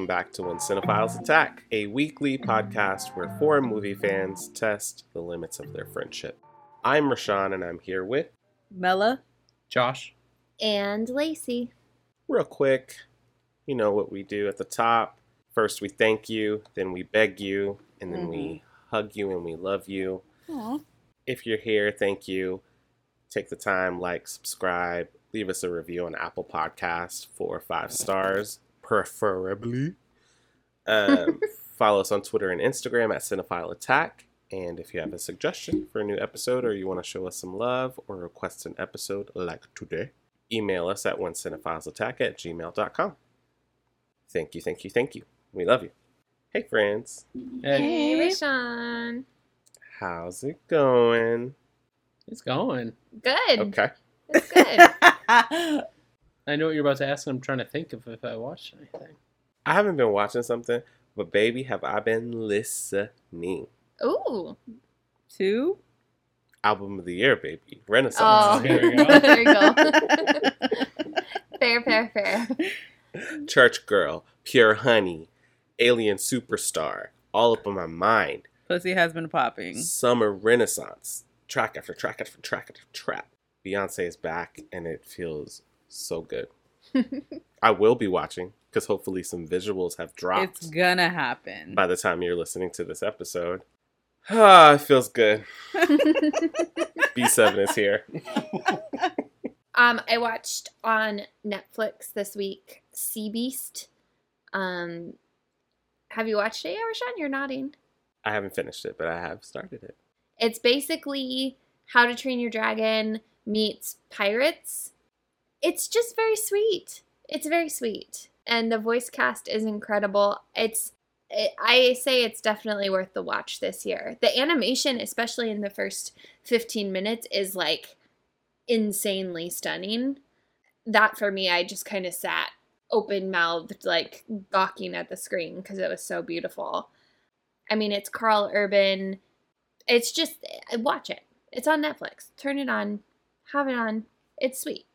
Welcome back to When Cinephiles Attack, a weekly podcast where four movie fans test the limits of their friendship. I'm Rashawn, and I'm here with, Mella. Josh. And Lacey. real quick, you know what we do at the top. First, we thank you, then we beg you, and then we mm-hmm. hug you and we love you. Aw. If you're here, thank you. Take the time, like, subscribe, leave us a review on Apple Podcast, four or five stars, preferably. Um, follow us on Twitter and Instagram at Cinephile Attack. And if you have a suggestion for a new episode or you want to show us some love or request an episode like today, email us at whencinephilesattack at gmail.com. Thank you, thank you, thank you. We love you. Hey, friends. Hey, Hey, Rashawn. How's it going? it's going. Good. Okay. It's good. I know what you're about to ask, and I'm trying to think of if I watched anything. I haven't been watching something, but baby, have I been listening. Ooh. Two. Album of the year, baby. Renaissance. Oh, There we go. there you go. fair, fair, fair. Church Girl, Pure Honey, Alien Superstar, all up on my mind. Pussy has been popping. Summer Renaissance, track after track after track after track. Beyonce is back, and it feels so good. I will be watching because hopefully some visuals have dropped It's gonna happen. by the time you're listening to this episode. Ah, it feels good. B7 is here. Um, I watched on Netflix this week Sea Beast. Um, have you watched it, yet, Rashawn? You're nodding. I haven't finished it, but I have started it. It's basically How to Train Your Dragon meets Pirates. It's just very sweet. It's very sweet, and the voice cast is incredible. It's it, I say it's definitely worth the watch this year. The animation, especially in the first 15 minutes, is like insanely stunning. That for me, I just kind of sat open mouthed, like gawking at the screen because it was so beautiful. I mean, it's Karl Urban. It's just, eh, watch it. It's on Netflix. Turn it on, have it on. It's sweet.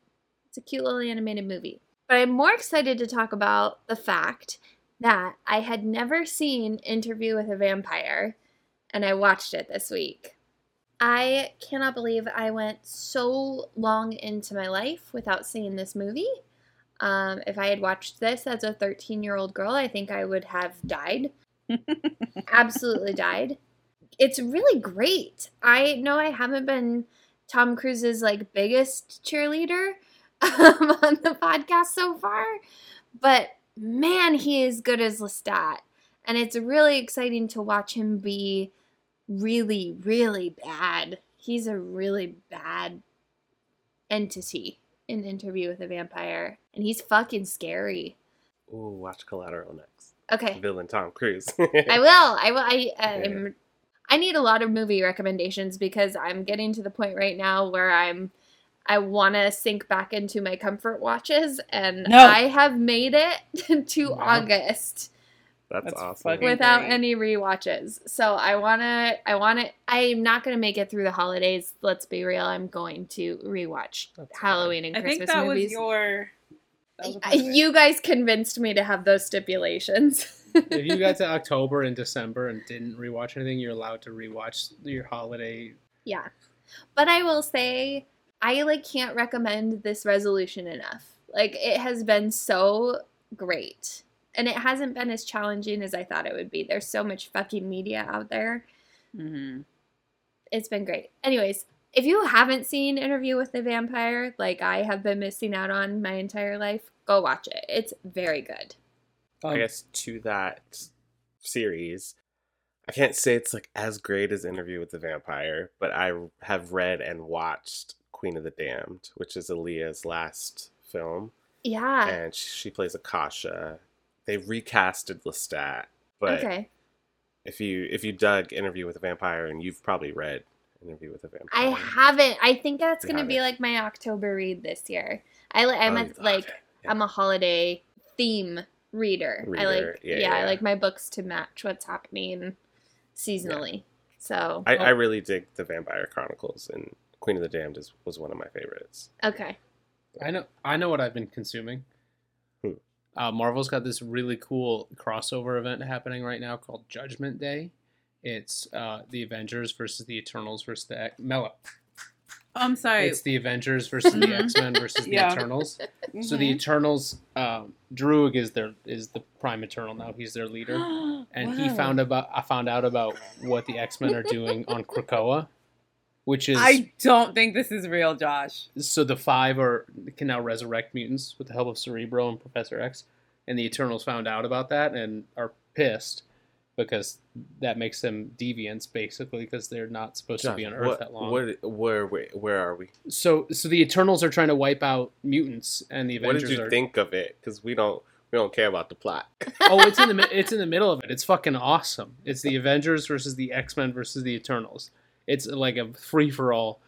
It's a cute little animated movie. But I'm more excited to talk about the fact that I had never seen Interview with a Vampire, and I watched it this week. I cannot believe I went so long into my life without seeing this movie. Um, if I had watched this as a 13 year old girl, I think I would have died. Absolutely died. It's really great. I know I haven't been Tom Cruise's like biggest cheerleader um, on the podcast so far, but man, he is good as Lestat. And it's really exciting to watch him be really, really bad. He's a really bad entity in Interview with a Vampire. And he's fucking scary. Ooh, watch Collateral next. Okay. Villain Tom Cruise. I will. I will. I um, I need a lot of movie recommendations because I'm getting to the point right now where I'm I want to sink back into my comfort watches, and No. I have made it to Wow. August That's, That's awesome. without great. any rewatches. So I wanna. I wanna. I'm not gonna make it through the holidays. Let's be real. I'm going to rewatch That's fine. Halloween and I Christmas think that movies. was your. that was a I- part of it. you guys convinced me to have those stipulations. if you got to October and December and didn't rewatch anything, you're allowed to rewatch your holiday. Yeah. But I will say I like can't recommend this resolution enough. Like it has been so great. And it hasn't been as challenging as I thought it would be. There's so much fucking media out there. Mhm. It's been great. Anyways, if you haven't seen Interview with the Vampire, like I have been missing out on my entire life, go watch it. It's very good. I Um, guess to that series, I can't say it's like as great as Interview with the Vampire, but I have read and watched Queen of the Damned, which is Aaliyah's last film, Yeah. and she plays Akasha. They recasted Lestat, but okay. if you if you dug Interview with a Vampire, and you've probably read Interview with a Vampire. I haven't. I think that's You gonna be like my October read this year. I I'm Oh, a, like okay. I'm a holiday theme reader. I like yeah, yeah, I like my books to match what's happening seasonally. So I, I really dig the Vampire Chronicles, and Queen of the Damned is, was one of my favorites. okay. I know. I know what I've been consuming. Hmm. Uh, Marvel's got this really cool crossover event happening right now called Judgment Day. It's uh, the Avengers versus the Eternals versus the X- Mela. I'm sorry. It's the Avengers versus the. X Men versus Yeah. the Eternals. So the Mhm. Eternals, um, Druig is their is the Prime Eternal now. He's their leader, and he found about I found out about what the X Men are doing on Krakoa, which is I don't think this is real, Josh. so the five are can now resurrect mutants with the help of Cerebro and Professor X, and the Eternals found out about that and are pissed because that makes them deviants basically because they're not supposed to be on Earth what, that long. What, where, where, where are we? so so the Eternals are trying to wipe out mutants, and the Avengers. What did you are. think of it? Because we don't we don't care about the plot. oh, it's in the it's in the middle of it. It's fucking awesome. It's the Avengers versus the X Men versus the Eternals. It's like a free for all.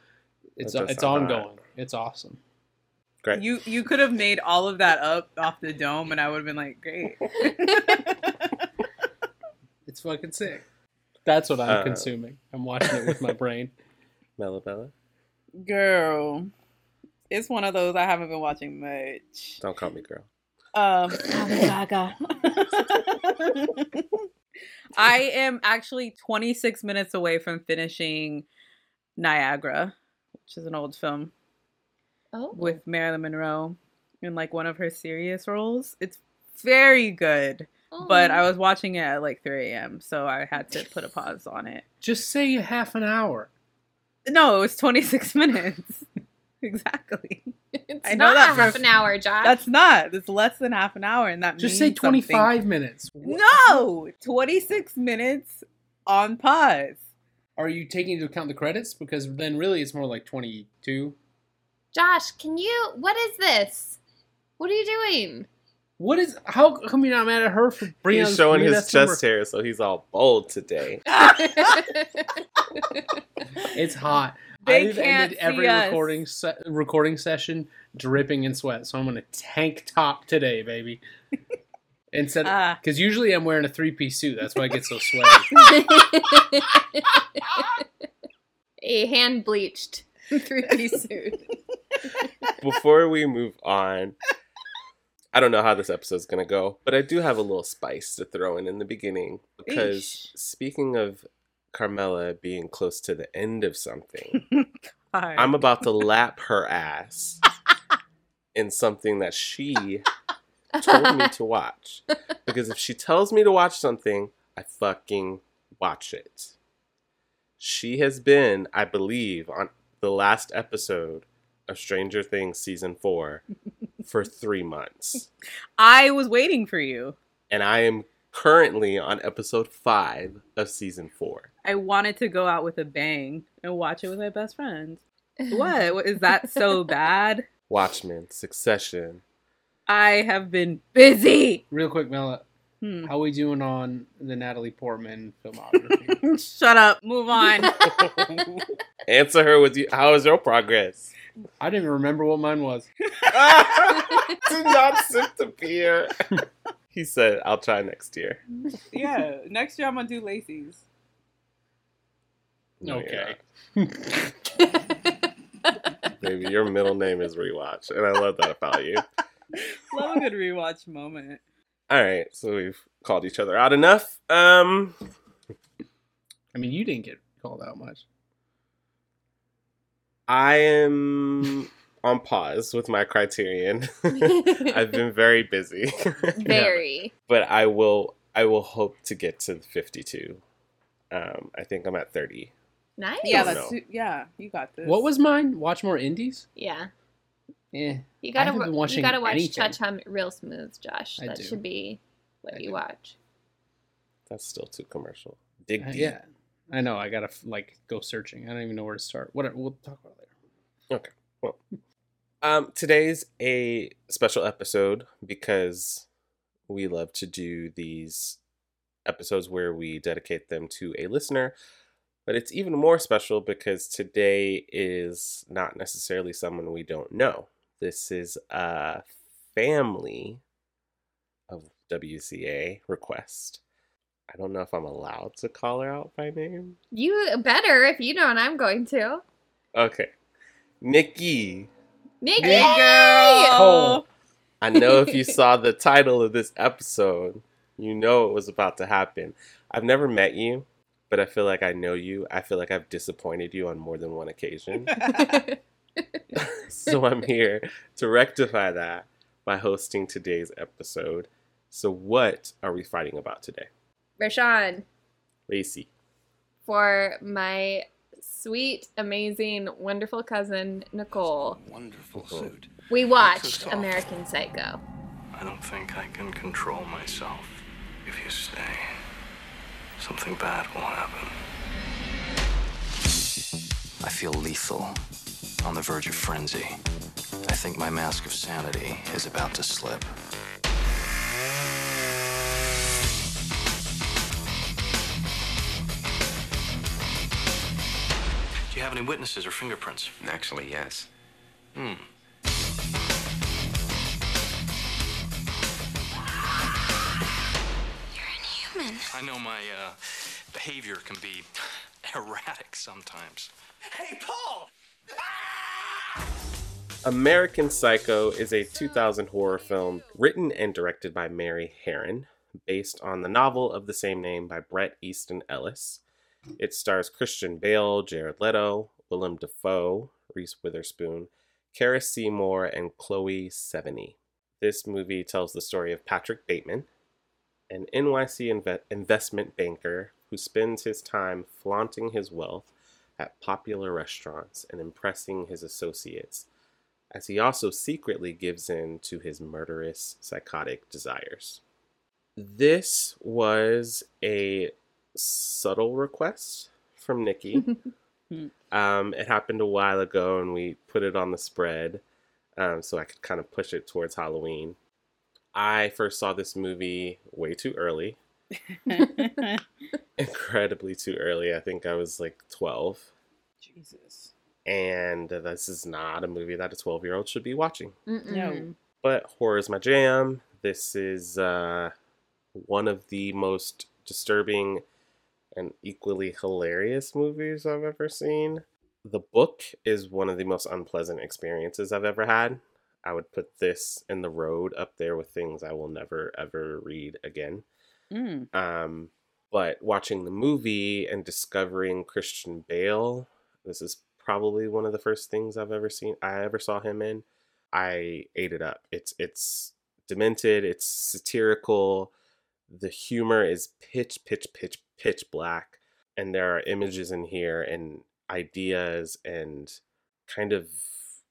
It's That it's sound ongoing. It's awesome. Great. You you could have made all of that up off the dome, and I would have been like, great. It's fucking sick. That's what I'm Uh, consuming. I'm watching it with my brain. Melabella, Girl, it's one of those I haven't been watching much. don't call me girl. Um, I am actually 26 minutes away from finishing Niagara, which is an old film Oh. with Marilyn Monroe in like one of her serious roles. It's very good, but I Oh. was watching it at like 3 a.m., so I had to put a pause on it. Just say half an hour. No, it was 26 minutes. exactly. it's I know not that for- half an hour, Josh. That's not. It's less than half an hour, and that Just say means something. 25 minutes. No, 26 minutes on pause. Are you taking into account the credits? Because then really it's more like 22. Josh, can you? What is this? What are you doing? What is. How come you're not mad at her for bringing He's showing his chest number? hair, so he's all bold today. It's hot. They I've can't ended every see us. recording se- recording session dripping in sweat, so I'm gonna tank top today, baby. Instead, Ah. because usually I'm wearing a three piece suit. That's why I get so sweaty. a hand bleached three piece suit. Before we move on, I don't know how this episode's gonna go, but I do have a little spice to throw in in the beginning because Eesh. speaking of Carmela being close to the end of something, Hi. I'm about to lap her ass in something that she told me to watch. Because if she tells me to watch something, I fucking watch it. She has been, I believe, on the last episode of Stranger Things season four for three months. I was waiting for you. And I am currently on episode five of season four. I wanted to go out with a bang and watch it with my best friend. What? What- Is that so bad? Watchmen, Succession. I have been busy. Real quick, Mela, Hmm. how we doing on the Natalie Portman filmography? Shut up. Move on. Answer her with you. How is your progress? I didn't even remember what mine was. Do not sip the beer. He said, I'll try next year. yeah. Next year I'm gonna do Lacey's. No, you're okay. not. Baby, your middle name is Rewatch, and I love that about you. Love a good rewatch moment. All right, so we've called each other out enough. Um, I mean, you didn't get called out much. I am on pause with my criterion. I've been very busy, Very. but I will. I will hope to get to 52. Um, I think I'm at 30. Nice. Yeah, that's yeah. You got this. What was mine? Watch more indies? Yeah. Eh. You gotta haven't been wa- watching you gotta watch anything. Cha Cha Real Smooth, Josh. I that do. should be what I you do. watch. That's still too commercial. Dig Uh, deep. yeah, I know. I gotta like go searching. I don't even know where to start. What we'll talk about later. Okay. later. Um, today's a special episode because we love to do these episodes where we dedicate them to a listener. But it's even more special because today is not necessarily someone we don't know. This is a family of WCA request. I don't know if I'm allowed to call her out by name. You better if you don't, I'm going to. Okay. Nikki. Nikki! Good girl. I know if you saw the title of this episode, you know it was about to happen. I've never met you, but I feel like I know you. I feel like I've disappointed you on more than one occasion. so I'm here to rectify that by hosting today's episode. So, what are we fighting about today? Rashawn, Lacey. for my sweet, amazing, wonderful cousin, Nicole, Wonderful suit. we watched. American Psycho. I don't think I can control myself. If you stay, something bad will happen. I feel lethal, on the verge of frenzy. I think my mask of sanity is about to slip. Any witnesses or fingerprints? Actually, yes. Hmm. I know my uh, behavior can be erratic sometimes. Hey, Paul! American Psycho is a 2000 horror film written and directed by Mary Harron, based on the novel of the same name by Bret Easton Ellis. It stars Christian Bale, Jared Leto, Willem Dafoe, Reese Witherspoon, Cara Seymour, and Chloe Sevigny. This movie tells the story of Patrick Bateman, an NYC inve- investment banker who spends his time flaunting his wealth at popular restaurants and impressing his associates as he also secretly gives in to his murderous psychotic desires. This was a subtle request from Nikki. um, it happened a while ago, and we put it on the spread um, so I could kind of push it towards Halloween. I first saw this movie way too early, incredibly too early. I think I was like 12 Jesus. and this is not a movie that a 12 year old should be watching. Mm-mm. But horror is my jam. This is uh, one of the most disturbing and equally hilarious movies I've ever seen. The book is one of the most unpleasant experiences I've ever had. I would put this in the road up there with things I will never ever read again. Mm. Um, but watching the movie and discovering Christian Bale, this is probably one of the first things I've ever seen I ever saw him in. I ate it up. It's it's demented, it's satirical. The humor is pitch, pitch, pitch, pitch black. And there are images in here and ideas and kind of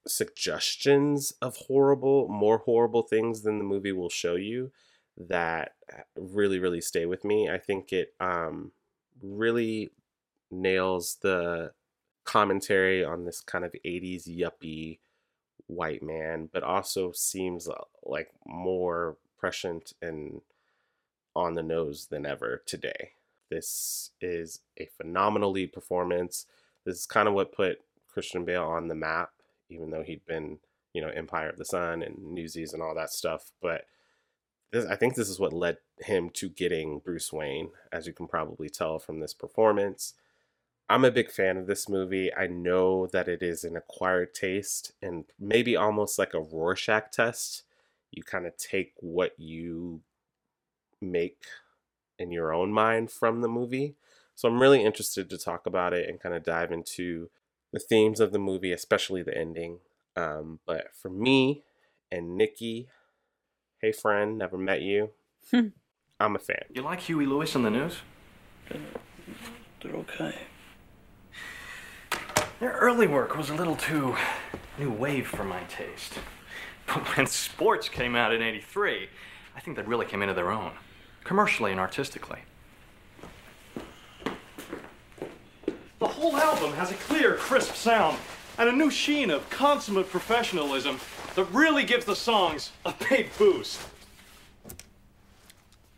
suggestions of horrible, more horrible things than the movie will show you that uh, really, really stay with me. I think it um, really nails the commentary on this kind of 80s yuppie white man, but also seems uh, like more prescient and on the nose than ever today. This is a phenomenal lead performance. This is kind of what put Christian Bale on the map, even though he'd been, you know, Empire of the Sun and Newsies and all that stuff. But this, I think this is what led him to getting Bruce Wayne, as you can probably tell from this performance. I'm a big fan of this movie. I know that it is an acquired taste and maybe almost like a Rorschach test. You kind of take what you make in your own mind from the movie. So I'm really interested to talk about it and kind of dive into the themes of the movie, especially the ending. Um, but for me and Nikki, hey friend, never met you. I'm a fan. You like Huey Lewis and the News? They're okay. Their early work was a little too new wave for my taste. But when sports came out in 83, I think they really came into their own, commercially and artistically. The whole album has a clear, crisp sound and a new sheen of consummate professionalism that really gives the songs a big boost.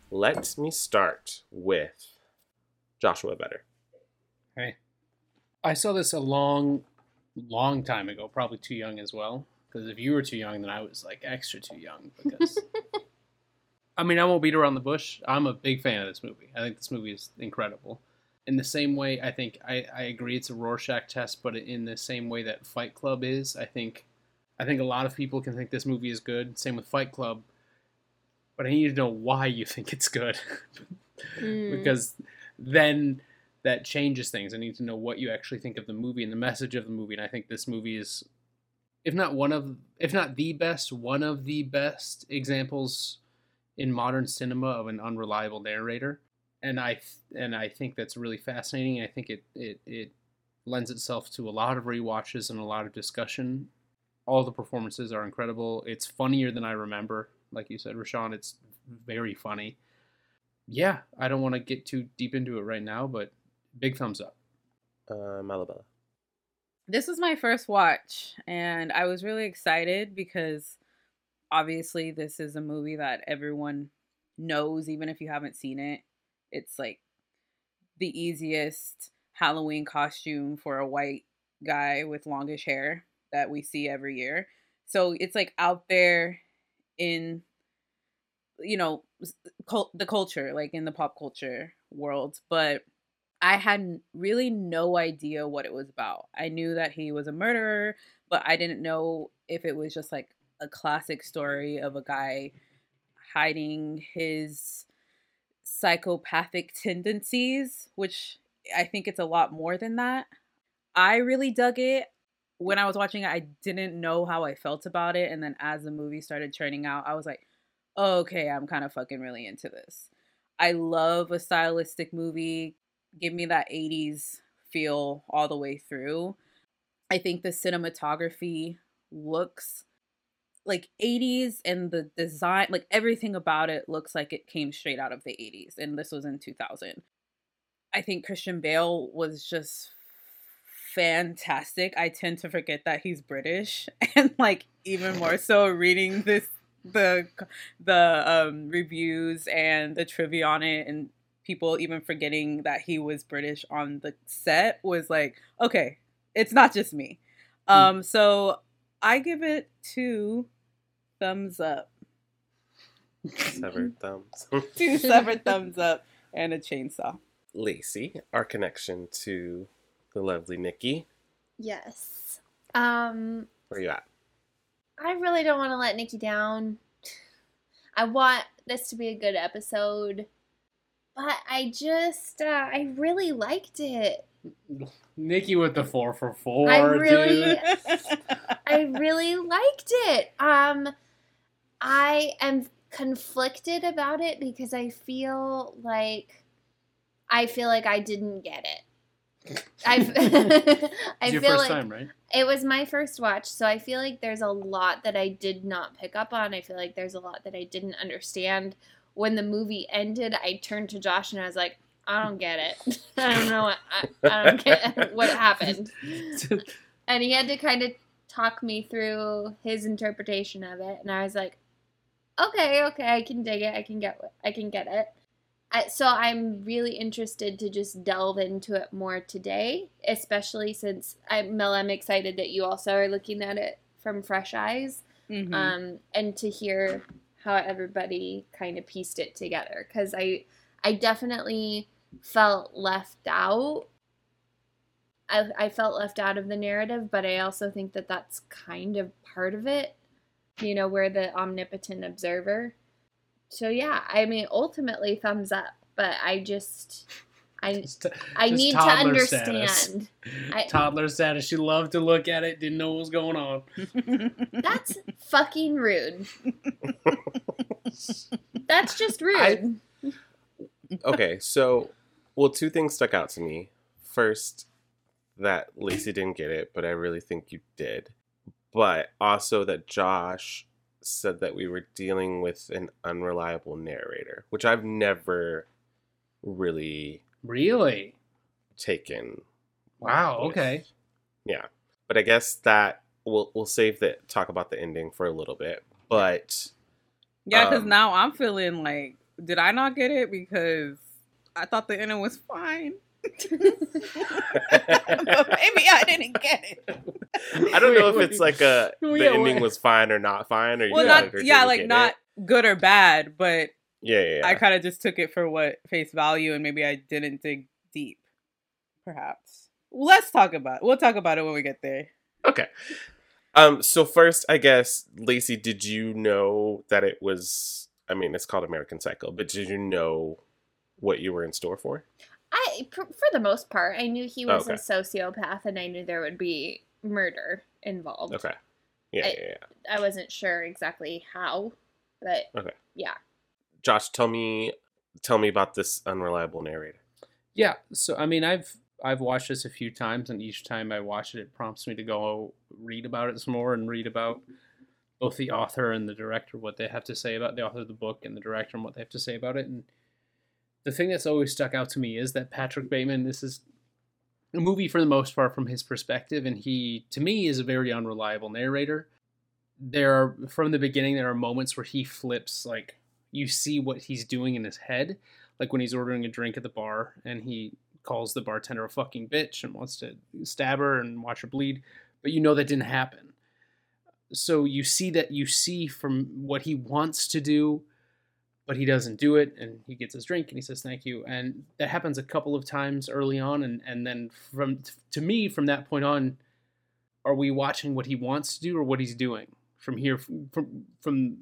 Let me start with Joshua Better. Hey, I saw this a long, long time ago. Probably too young as well. Because if you were too young, then I was like extra too young. Because I mean, I won't beat around the bush. I'm a big fan of this movie. I think this movie is incredible. In the same way, I think I, I agree it's a Rorschach test, but in the same way that Fight Club is, I think I think a lot of people can think this movie is good. Same with Fight Club. But I need to know why you think it's good. Mm. because then that changes things. I need to know what you actually think of the movie and the message of the movie. And I think this movie is, if not one of, if not the best, one of the best examples in modern cinema of an unreliable narrator. And I and I think that's really fascinating. I think it it it lends itself to a lot of rewatches and a lot of discussion. All the performances are incredible. It's funnier than I remember. Like you said, Rashawn, it's very funny yeah, I don't want to get too deep into it right now, but big thumbs up. Uh, Malabella. This was my first watch, and I was really excited because obviously this is a movie that everyone knows, even if you haven't seen it. It's like the easiest Halloween costume for a white guy with longish hair that we see every year. So it's like out there in you know cult- the culture like in the pop culture world but i had really no idea what it was about i knew that he was a murderer but i didn't know if it was just like a classic story of a guy hiding his psychopathic tendencies which i think it's a lot more than that i really dug it when i was watching it i didn't know how i felt about it and then as the movie started churning out i was like okay, I'm kind of fucking really into this. I love a stylistic movie. Give me that 80s feel all the way through. I think the cinematography looks like 80s and the design, like everything about it looks like it came straight out of the 80s. And this was in 2000. I think Christian Bale was just fantastic. I tend to forget that he's British and like even more so reading this the the um reviews and the trivia on it and people even forgetting that he was British on the set was like, okay, it's not just me. Um so I give it two thumbs up. Severed thumbs. Two severed thumbs up and a chainsaw. Lacey, our connection to the lovely Nikki. Yes. Um, Where you at? I really don't want to let Nikki down. I want this to be a good episode, but I just, uh, I really liked it. Nikki with the four for four, I really. I really liked it. Um, I am conflicted about it because I feel like, I feel like I didn't get it. I've, I your feel first like time, right? it was my first watch, so I feel like there's a lot that I did not pick up on. I feel like there's a lot that I didn't understand. When the movie ended, I turned to Josh and I was like, I don't get it. I don't know what I, I don't get what happened. And he had to kind of talk me through his interpretation of it, and I was like, okay, okay, I can dig it. I can get I can get it. I, so I'm really interested to just delve into it more today, especially since I'm Mel. I'm excited that you also are looking at it from fresh eyes, Mhm. um, and to hear how everybody kind of pieced it together. Because I, I definitely felt left out. I, I felt left out of the narrative, but I also think that that's kind of part of it. You know, we're the omnipotent observer so yeah, I mean, ultimately thumbs up, but I just, I, Just- I need to toddler status. understand. I- Toddler status. She loved to look at it, didn't know what was going on. That's fucking rude. That's just rude. Okay, so well, two things stuck out to me. First, that Lacey didn't get it, but I really think you did. But also that Josh said that we were dealing with an unreliable narrator, which I've never really Really? taken. Wow. with. Okay. Yeah, but I guess that we'll we'll save the talk about the ending for a little bit. But yeah, because Um, now I'm feeling like did I not get it because I thought the ending was fine? but maybe I didn't get it. I don't know if it's like a the Yeah, ending wait. was fine or not fine or you Well, got not it or yeah, like not it. good or bad, but Yeah, yeah, yeah. I kind of just took it for what face value, and maybe I didn't dig deep. Perhaps. Let's talk about. It. We'll talk about it when we get there. Okay. Um. So first, I guess, Lacey, did you know that it was? I mean, it's called American Psycho, but did you know what you were in store for? I, for, for the most part, I knew he was Okay. a sociopath, and I knew there would be murder involved. Okay. Yeah, I- yeah, yeah. I wasn't sure exactly how, but Okay. yeah. Josh, tell me, tell me about this unreliable narrator. Yeah, so I mean, I've I've watched this a few times, and each time I watch it, it prompts me to go read about it some more and read about both the author and the director, what they have to say about the author of the book and the director and what they have to say about it. And the thing that's always stuck out to me is that Patrick Bateman, this is a movie for the most part from his perspective, and he, to me, is a very unreliable narrator. There are, from the beginning, there are moments where he flips, like, you see what he's doing in his head, like when he's ordering a drink at the bar and he calls the bartender a fucking bitch and wants to stab her and watch her bleed, but you know that didn't happen. So you see that you see from what he wants to do, but he doesn't do it, and he gets his drink and he says thank you, and that happens a couple of times early on, and and then from to me from that point on, are we watching what he wants to do or what he's doing from here from from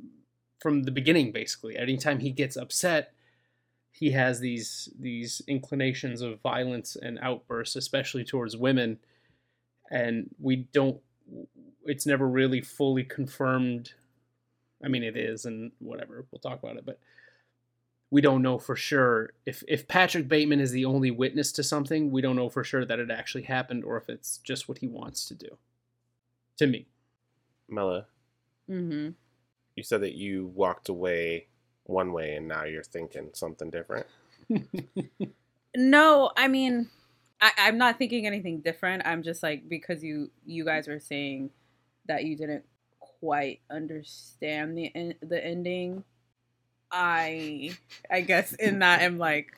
from the beginning basically? Anytime he gets upset, he has these these inclinations of violence and outbursts, especially towards women, and we don't. It's never really fully confirmed. I mean, it is, and whatever. We'll talk about it, but we don't know for sure if if Patrick Bateman is the only witness to something. We don't know for sure that it actually happened, or if it's just what he wants to do. To me, Mella, Mm-hmm. you said that you walked away one way and now you're thinking something different. No, I mean, I, I'm not thinking anything different. I'm just like because you you guys were saying that you didn't quite understand the en- the ending. I I guess in that I'm like,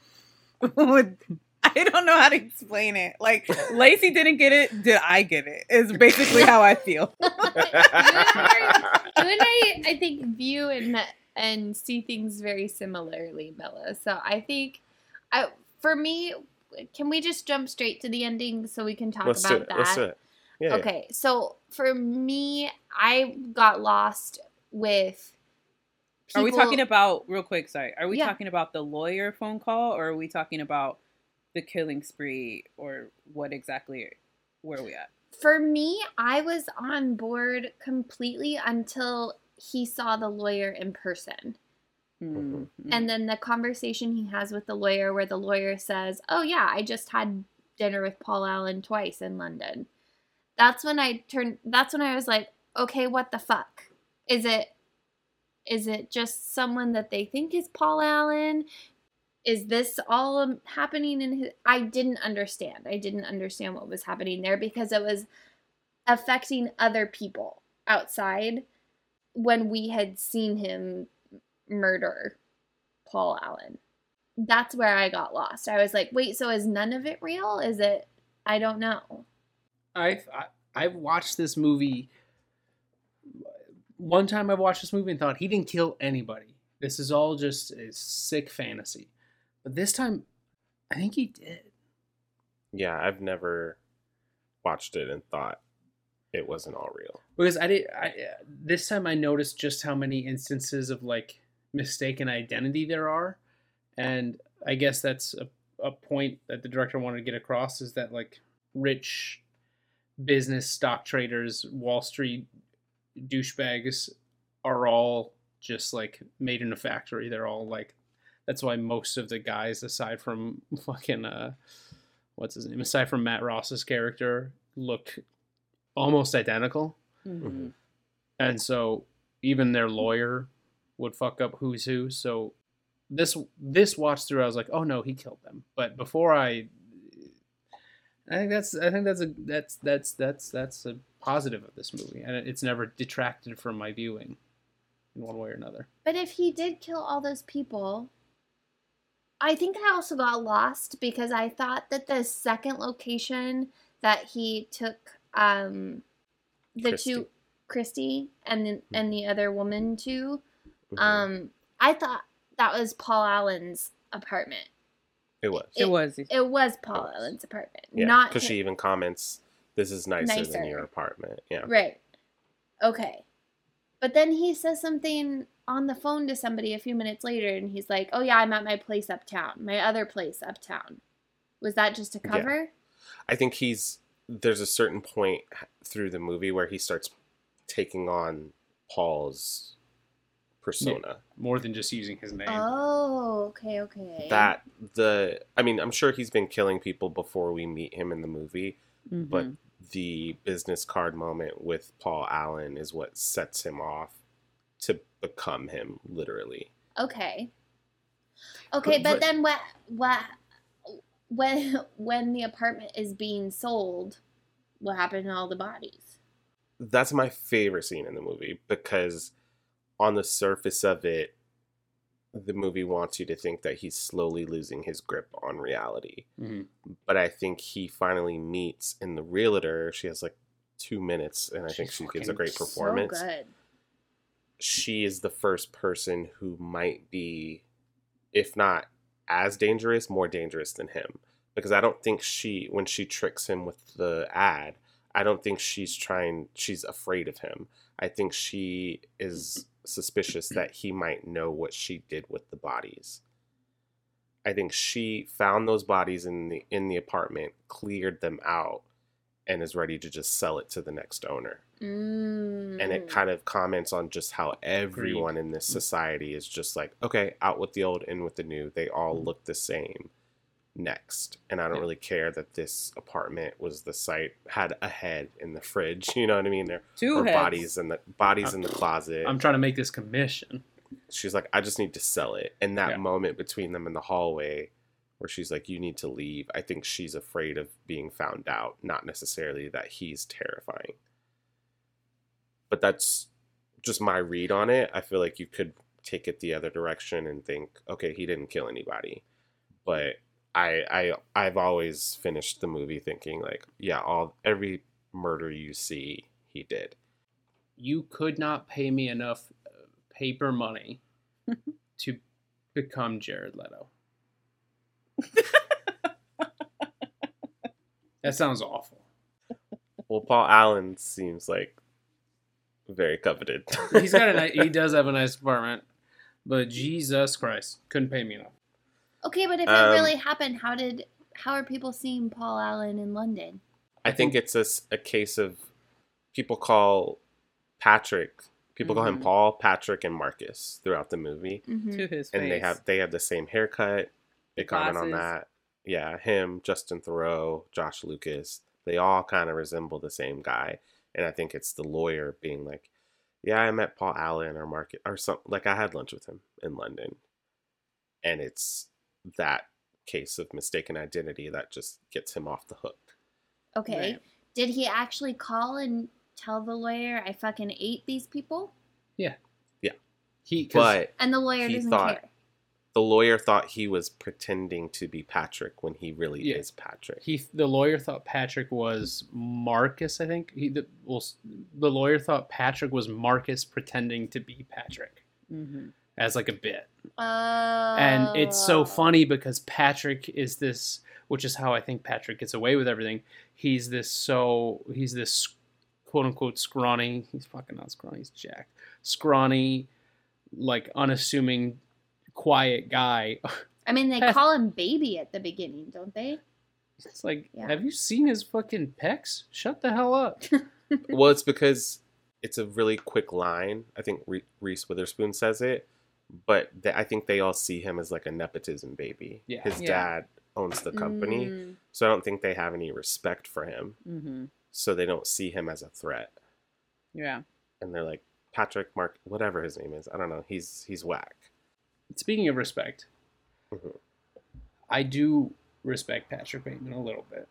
I don't know how to explain it. Like Lacey didn't get it. Did I get it? Is basically how I feel. you and I, I think, view and and see things very similarly, Bella. So I think, I for me, can we just jump straight to the ending so we can talk Let's do about it. that? Let's do it. Yeah. yeah. Okay, so for me, I got lost with. Are we talking about real quick? Sorry, are we Yeah. talking about the lawyer phone call, or are we talking about the killing spree, or what exactly? Where are we at? For me, I was on board completely until he saw the lawyer in person. Mhm. And then the conversation he has with the lawyer, where the lawyer says, Oh, yeah, I just had dinner with Paul Allen twice in London. That's when I turned, that's when I was like, Okay, what the fuck? Is it, is it just someone that they think is Paul Allen? Is this all um, happening in his? I didn't understand. I didn't understand what was happening there because it was affecting other people outside when we had seen him murder Paul Allen. That's where I got lost. I was like, wait, so is none of it real? Is it? I don't know. I've I, I've watched this movie. One time I've watched this movie and thought he didn't kill anybody. This is all just a sick fantasy. But this time, I think he did. Yeah, I've never watched it and thought it wasn't all real. because I did. I, this time I noticed just how many instances of like mistaken identity there are, and I guess that's a, a point that the director wanted to get across is that like rich business stock traders, Wall Street douchebags are all just like made in a factory. They're all like that's why most of the guys, aside from fucking uh, what's his name, aside from Matt Ross's character, look almost identical. Mhm. And so even their lawyer would fuck up who's who. So this this watch through, I was like, oh no, he killed them. But before I, I think that's I think that's a that's that's that's that's a positive of this movie, and it's never detracted from my viewing in one way or another. But if he did kill all those people, I think I also got lost because I thought that the second location that he took um the Christy. two Christy and the, and the other woman to Mhm. um I thought that was Paul Allen's apartment. It was. It, it- was. It was Paul Allen's apartment, Yeah, not because she even comments, "This is nicer, Nicer. than your apartment." Yeah, Right. Okay. But then he says something on the phone to somebody a few minutes later and he's like, "Oh yeah, I'm at my place uptown. My other place uptown." Was that just a Yeah. cover? I think he's there's a certain point through the movie where he starts taking on Paul's persona. More than just using his name. Oh, okay, okay. That the I mean, I'm sure he's been killing people before we meet him in the movie, but Mhm. the business card moment with Paul Allen is what sets him off to become him literally. Okay. Okay, But- but, but- then what what when when the apartment is being sold, what happened to all the bodies? That's my favorite scene in the movie because on the surface of it the movie wants you to think that he's slowly losing his grip on reality. Mhm. But I think he finally meets in the realtor. She has like two minutes, and I think she gives a great performance. good. she is the first person who might be, if not as dangerous, more dangerous than him. Because I don't think she, when she tricks him with the ad, I don't think she's trying, she's afraid of him. I think she is suspicious that he might know what she did with the bodies. I think she found those bodies in the in the apartment, cleared them out, and is ready to just sell it to the next owner. Mm. and it kind of comments on just how everyone in this society is just like okay out with the old in with the new. They all look the same next and i don't Yeah. really care that this apartment was the site had a head in the fridge you know what i mean there Two heads. bodies in the bodies in the closet I'm trying to make this commission. she's like i just need to sell it and that Yeah. moment between them in the hallway where she's like you need to leave i think she's afraid of being found out not necessarily that he's terrifying but that's just my read on it i feel like you could take it the other direction and think okay he didn't kill anybody but i i i've always finished the movie thinking like yeah all every murder you see he did You could not pay me enough uh, paper money to become Jared Leto. that sounds awful. well paul allen seems like very coveted He's got a ni- he does have a nice apartment, but Jesus Christ, couldn't pay me enough. Okay, but if it Um, really happened, how did how are people seeing Paul Allen in London? I think it's a case of people call Patrick, people call him Mhm. Paul, Patrick, and Marcus throughout the movie, Mm-hmm. to his face. and they have they have the same haircut. They The comment on that. Yeah, him, Justin Theroux, Josh Lucas, they all kind of resemble the same guy, and I think it's the lawyer being like, "Yeah, I met Paul Allen or Marcus or some like I had lunch with him in London," and it's that case of mistaken identity that just gets him off the hook. Okay. Right. Did he actually call and tell the lawyer I fucking ate these people? Yeah. Yeah. He But And the lawyer He doesn't thought- care. the lawyer thought he was pretending to be Patrick when he really Yeah. is Patrick. he the lawyer thought Patrick was Marcus. I think he the well the lawyer thought Patrick was Marcus pretending to be Patrick Mhm. As like a bit. Oh. and it's so oh. funny because Patrick is this, which is how I think Patrick gets away with everything. He's this so he's this quote unquote scrawny. He's fucking not scrawny. He's Jack. scrawny, like unassuming, quiet guy. I mean, they call him baby at the beginning, don't they? It's like, Yeah. have you seen his fucking pecs? Shut the hell up. well, it's because it's a really quick line. I think Re- Reese Witherspoon says it, but th- I think they all see him as like a nepotism baby. Yeah. His Yeah. dad owns the company, Mm. so I don't think they have any respect for him. Mhm. So they don't see him as a threat, Yeah. and they're like Patrick, Mark, whatever his name is. I don't know. He's he's whack. Speaking of respect, Mhm. I do respect Patrick Bateman a little bit.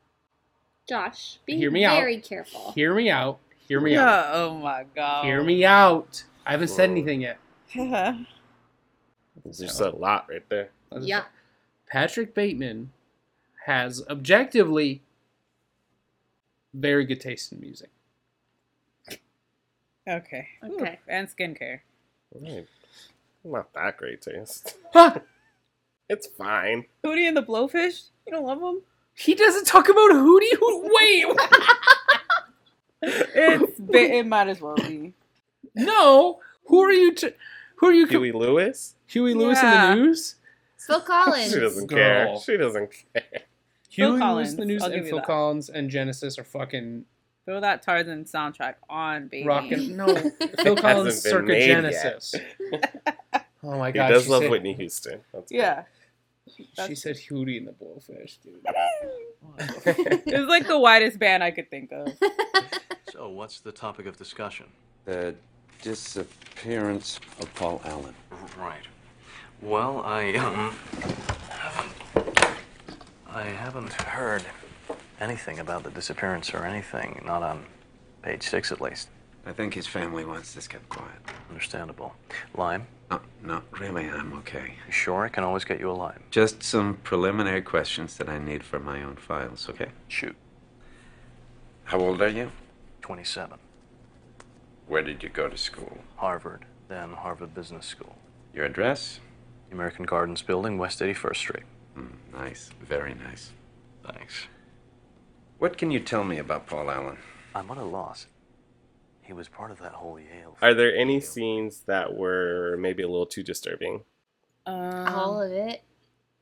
Josh, be Hear me out. very careful. Hear me out. Hear me yeah. out. Oh my god. Hear me out. I haven't said anything yet. There's just a lot right there. That's- Yeah. Patrick Bateman has objectively very good taste in music. Okay. Okay. Ooh, and skincare. Right. Not that great taste. It's fine. Hootie and the Blowfish? You don't love them? He doesn't talk about Hootie. Who? Wait, It's it might as well be. no. Who are you? T- who are you? co- Huey Lewis? Huey Lewis Yeah. in the news. Phil Collins. She doesn't Girl. care. She doesn't care. Phil Huey Lewis Collins, in the news I'll and Phil that. Collins and Genesis are fucking Throw that Tarzan soundtrack on, baby. rocking. No, Phil Collins Hasn't circa Genesis. Oh my god, He does she love said, Whitney Houston. That's Yeah. She said Hootie and the Blowfish, dude. It was like the widest band I could think of. So, what's the topic of discussion? The disappearance of Paul Allen. Right. Well, I um haven't I haven't heard anything about the disappearance or anything. Not on page six, at least. I think his family wants this kept quiet. Understandable. Lime. No, no, really, I'm okay. You sure I can always get you a lime? Just some preliminary questions that I need for my own files, okay? Shoot. How old are you? 27. Where did you go to school? Harvard, then Harvard Business School. Your address? The American Gardens Building, West 81st Street. Hmm, nice, very nice. Thanks. What can you tell me about Paul Allen? I'm at a loss. He was part of that whole Yale. Are there any scenes that were maybe a little too disturbing? All Um, of it.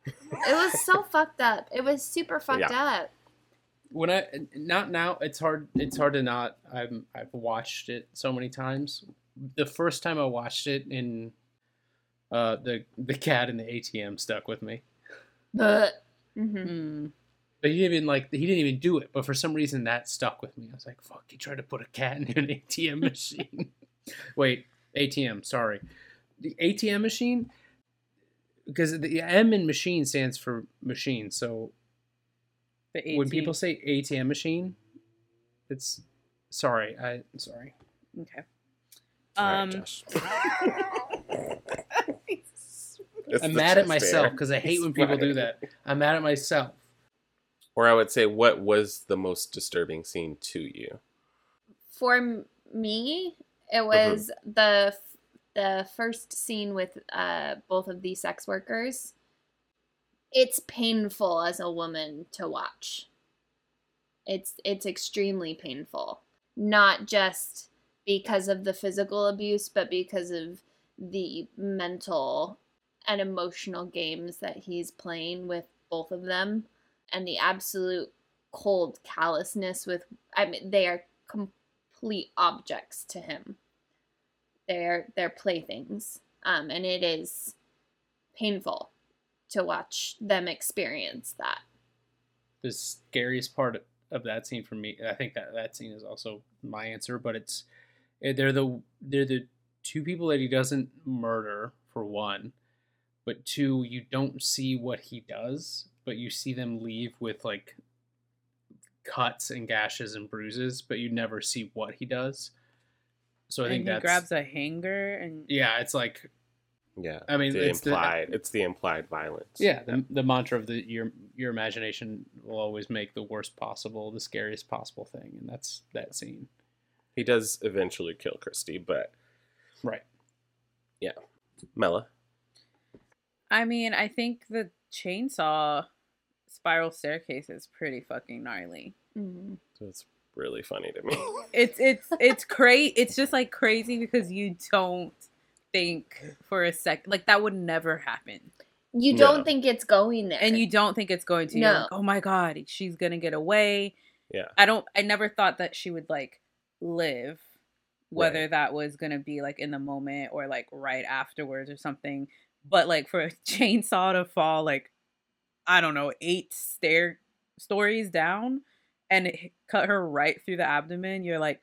It was so fucked up. It was super fucked up. When I not now, it's hard. It's hard to not. I'm. I've watched it so many times. The first time I watched it in, uh, the the cat in the ATM stuck with me. But hmm hmm. But he didn't even like. He didn't even do it. But for some reason, that stuck with me. I was like, "Fuck!" He tried to put a cat in an ATM machine. Wait, ATM. Sorry, the ATM machine. Because the M in machine stands for machine. So The when people say ATM machine, it's sorry. I sorry. Okay. Um. I'm mad at myself because I hate It's when people do that. I'm mad at myself. Or I would say, what was the most disturbing scene to you? for me, it Mm-hmm. was the the first scene with uh, both of these sex workers. It's painful as a woman to watch. It's it's extremely painful, not just because of the physical abuse, but because of the mental and emotional games that he's playing with both of them and the absolute cold callousness with I mean they are complete objects to him. They're they're playthings. Um and it is painful to watch them experience that. The scariest part of that scene for me, I think that that scene is also my answer. But it's eh, they're the they're the two people that he doesn't murder for one, but two you don't see what he does, but you see them leave with like cuts and gashes and bruises, but you never see what he does. So I and think he that's grabs a hanger and yeah, it's like Yeah. I mean, the it's the- implied. it's the implied violence. Yeah, the, the mantra of the your your imagination will always make the worst possible, the scariest possible thing, and that's that scene. He does eventually kill Christy, but Right. yeah. Mela. I mean, I think the chainsaw spiral staircase is pretty fucking gnarly. Mhm. It's really funny to me. It's it's it's crazy. It's just like crazy because you don't think for a sec like that would never happen, You No. don't think it's going there. and you don't think it's going to. You're No. like, oh my god, she's gonna get away. Yeah. I don't. I never thought that she would like live, whether Right. that was gonna be like in the moment or like right afterwards or something. But like for a chainsaw to fall like, I don't know, eight stair stories down, and it cut her right through the abdomen. You're like,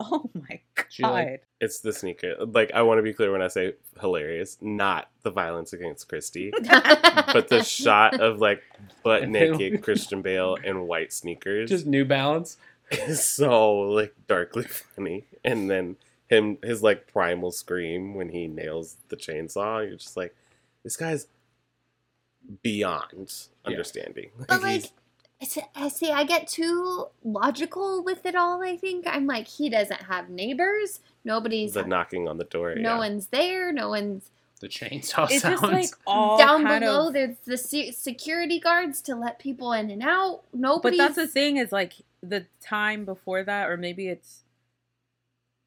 oh my She, like. It's the sneaker. Like I want to be clear when I say hilarious, not the violence against Christy, but the shot of like butt naked Christian Bale in white sneakers Just New Balance. is so like darkly funny. And then him his like primal scream when he nails the chainsaw. You're just like, this guy's beyond understanding. But like, He's- it's- I see, I get too logical with it all. I think I'm like, he doesn't have neighbors. Nobody's. the knocking on the door. no yeah. one's there. No one's The chainsaw It's sounds. just like all down kind below. of There's the security guards to let people in and out. Nobody. But that's the thing is like the time before that, or maybe it's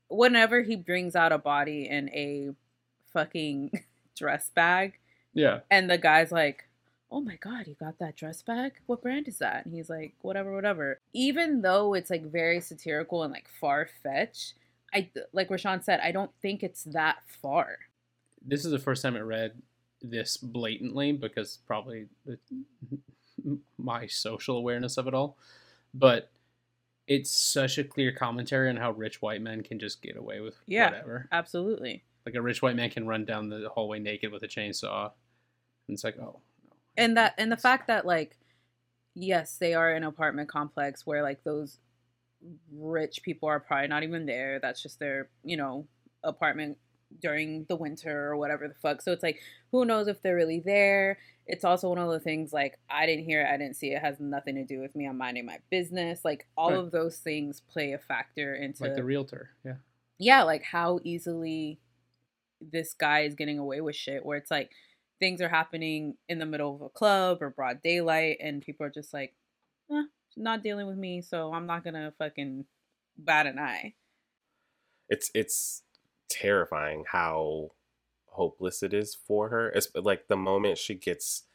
whenever he brings out a body in a fucking dress bag, yeah. and the guy's like, "Oh my god, you got that dress back What brand is that?" And he's like, "Whatever, whatever." Even though it's like very satirical and like far fetched, I like Rashawn said, I don't think it's that far. This is the first time I read this blatantly because probably the, my social awareness of it all. But it's such a clear commentary on how rich white men can just get away with Yeah. whatever. Absolutely. Like a rich white man can run down the hallway naked with a chainsaw. And it's like, oh. And that and the fact that like yes they are an apartment complex where like those rich people are probably not even there that's just their you know apartment during the winter or whatever the fuck so it's like who knows if they're really there it's also one of the things like i didn't hear it i didn't see it, it has nothing to do with me i'm minding my business like all Right. of those things play a factor into Like the realtor. Yeah. yeah, like how easily this guy is getting away with shit where it's like things are happening in the middle of a club or broad daylight and people are just like, eh, not dealing with me, so I'm not gonna fucking bat an eye. it's it's terrifying how hopeless it is for her. It's like the moment she gets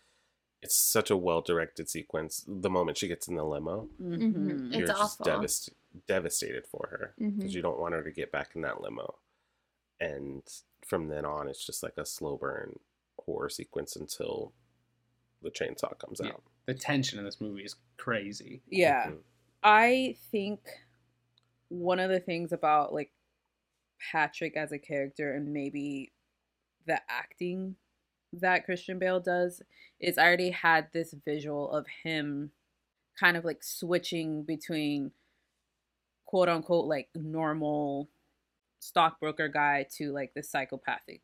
it's such a well directed sequence. The moment she gets in the limo, Mhm. you're It's just awful. devast- devastated for her because Mhm. you don't want her to get back in that limo. And from then on, it's just like a slow burn horror sequence until the chainsaw comes Yeah. out. The tension in this movie is crazy. Yeah. Mhm. I think one of the things about like Patrick as a character and maybe the acting that Christian Bale does is I already had this visual of him kind of like switching between quote unquote like normal stockbroker guy to like the psychopathic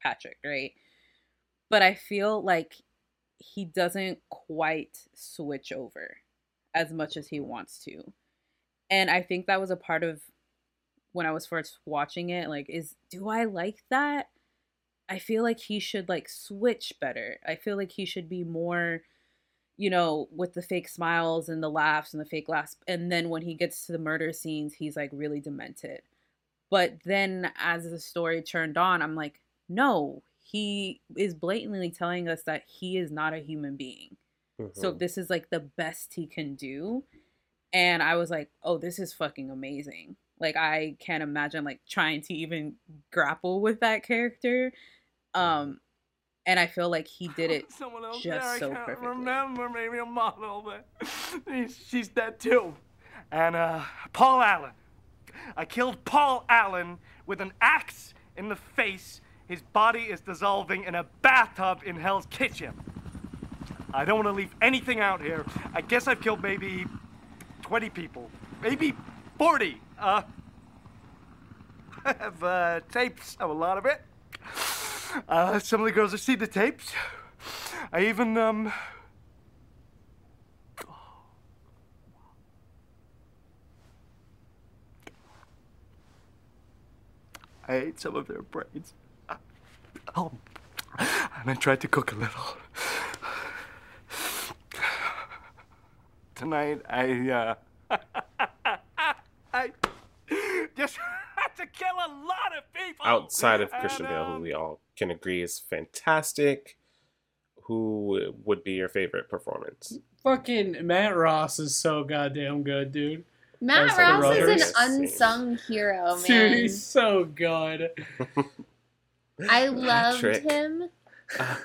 Patrick, right? But I feel like he doesn't quite switch over as much as he wants to. And I think that was a part of when I was first watching it like is do I like that? I feel like he should like switch better. I feel like he should be more you know, with the fake smiles and the laughs and the fake laughs. And then when he gets to the murder scenes, he's like really demented. But then as the story turned on, I'm like, no, he is blatantly telling us that he is not a human being. So Mhm. this is like the best he can do. And I was like, oh, this is fucking amazing. Like I can't imagine like trying to even grapple with that character. Um and I feel like he did it Someone else just there, I so can't perfectly. remember, maybe a model, but she's, she's dead too. And uh, Paul Allen. I killed Paul Allen with an axe in the face. His body is dissolving in a bathtub in Hell's Kitchen. I don't want to leave anything out here. I guess I've killed maybe 20 people, maybe 40. Uh, I have uh, tapes of a lot of it. Uh, some of the girls have seen the tapes. I even, um. I ate some of their brains. Oh. And I tried to cook a little. Tonight, I, uh. I just had to kill a lot of people! outside of Christian Bale, who um, we all can agree is fantastic, who would be your favorite performance? Fucking Matt Ross is so goddamn good, dude. Matt Ross is an unsung hero, man. Dude, man. he's so good. I loved Patrick. him.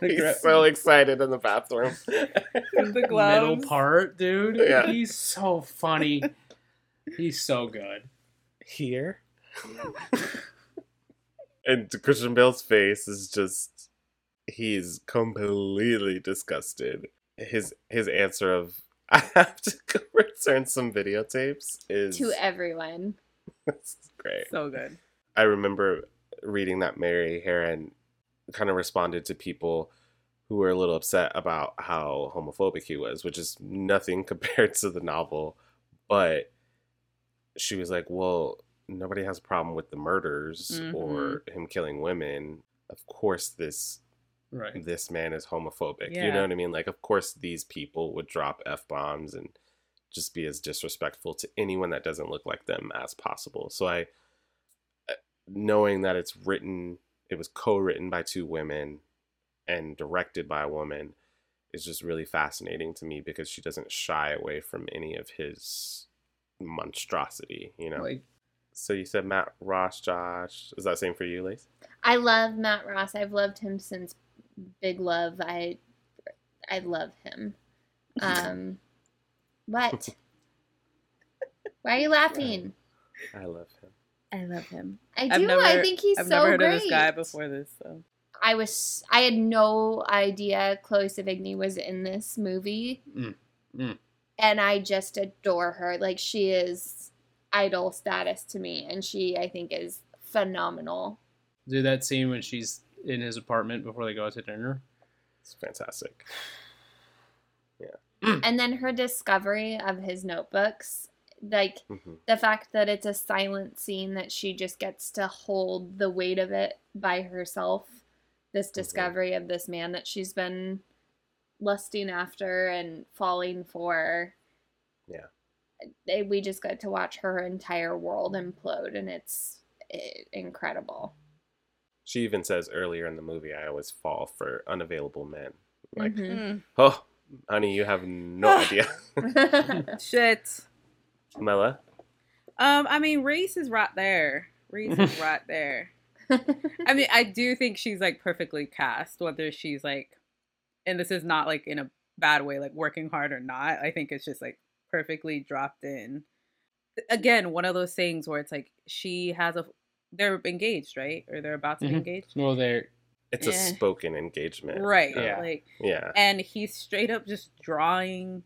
He's so excited in the bathroom. the Middle part, dude. Yeah. He's so funny. He's so good. Here? and Christian Bale's face is just he's completely disgusted. His his answer of I have to go return some videotapes is To everyone. it's great. So good. I remember reading that Mary Harron kind of responded to people who were a little upset about how homophobic he was, which is nothing compared to the novel. But she was like, well, nobody has a problem with the murders or mm-hmm. him killing women. Of course, this Right. this man is homophobic. You know what I mean? Like, of course, these people would drop f bombs and just be as disrespectful to anyone that doesn't look like them as possible. So I, knowing that it's written, it was co-written by two women and directed by a woman, is just really fascinating to me because she doesn't shy away from any of his monstrosity. You know. Like so you said Matt Ross, Josh. Is that same for you, Lace? I love Matt Ross. I've loved him since Big Love. I I love him. Um what? Why are you laughing? I love him. I love him. I do. never, I think he's I've so never heard great. of this guy before this. So I was I had no idea Chloe Sevigny was in this movie. Mm, mm. And I just adore her. Like she is idol status to me and she I think is phenomenal. do that scene when she's in his apartment before they go out to dinner. It's fantastic. Yeah. And then her discovery of his notebooks, like hmm the fact that it's a silent scene that she just gets to hold the weight of it by herself. This discovery of this man that she's been lusting after and falling for. Yeah. They, we just got to watch her entire world implode, and it's incredible. She even says earlier in the movie, "I always fall for unavailable men." Like, Mhm. oh, honey, you have no idea. shit. Mela, Um, I mean, race is right there. Race is right there. I mean, I do think she's like perfectly cast, whether she's like, and this is not like in a bad way, like working hard or not. I think it's just like perfectly dropped in. Again, one of those things where it's like she has a, they're engaged, right? Or they're about to be Mhm. engaged, Well, they're it's a Eh. spoken engagement, right? Yeah. Like, Yeah, and he's straight up just drawing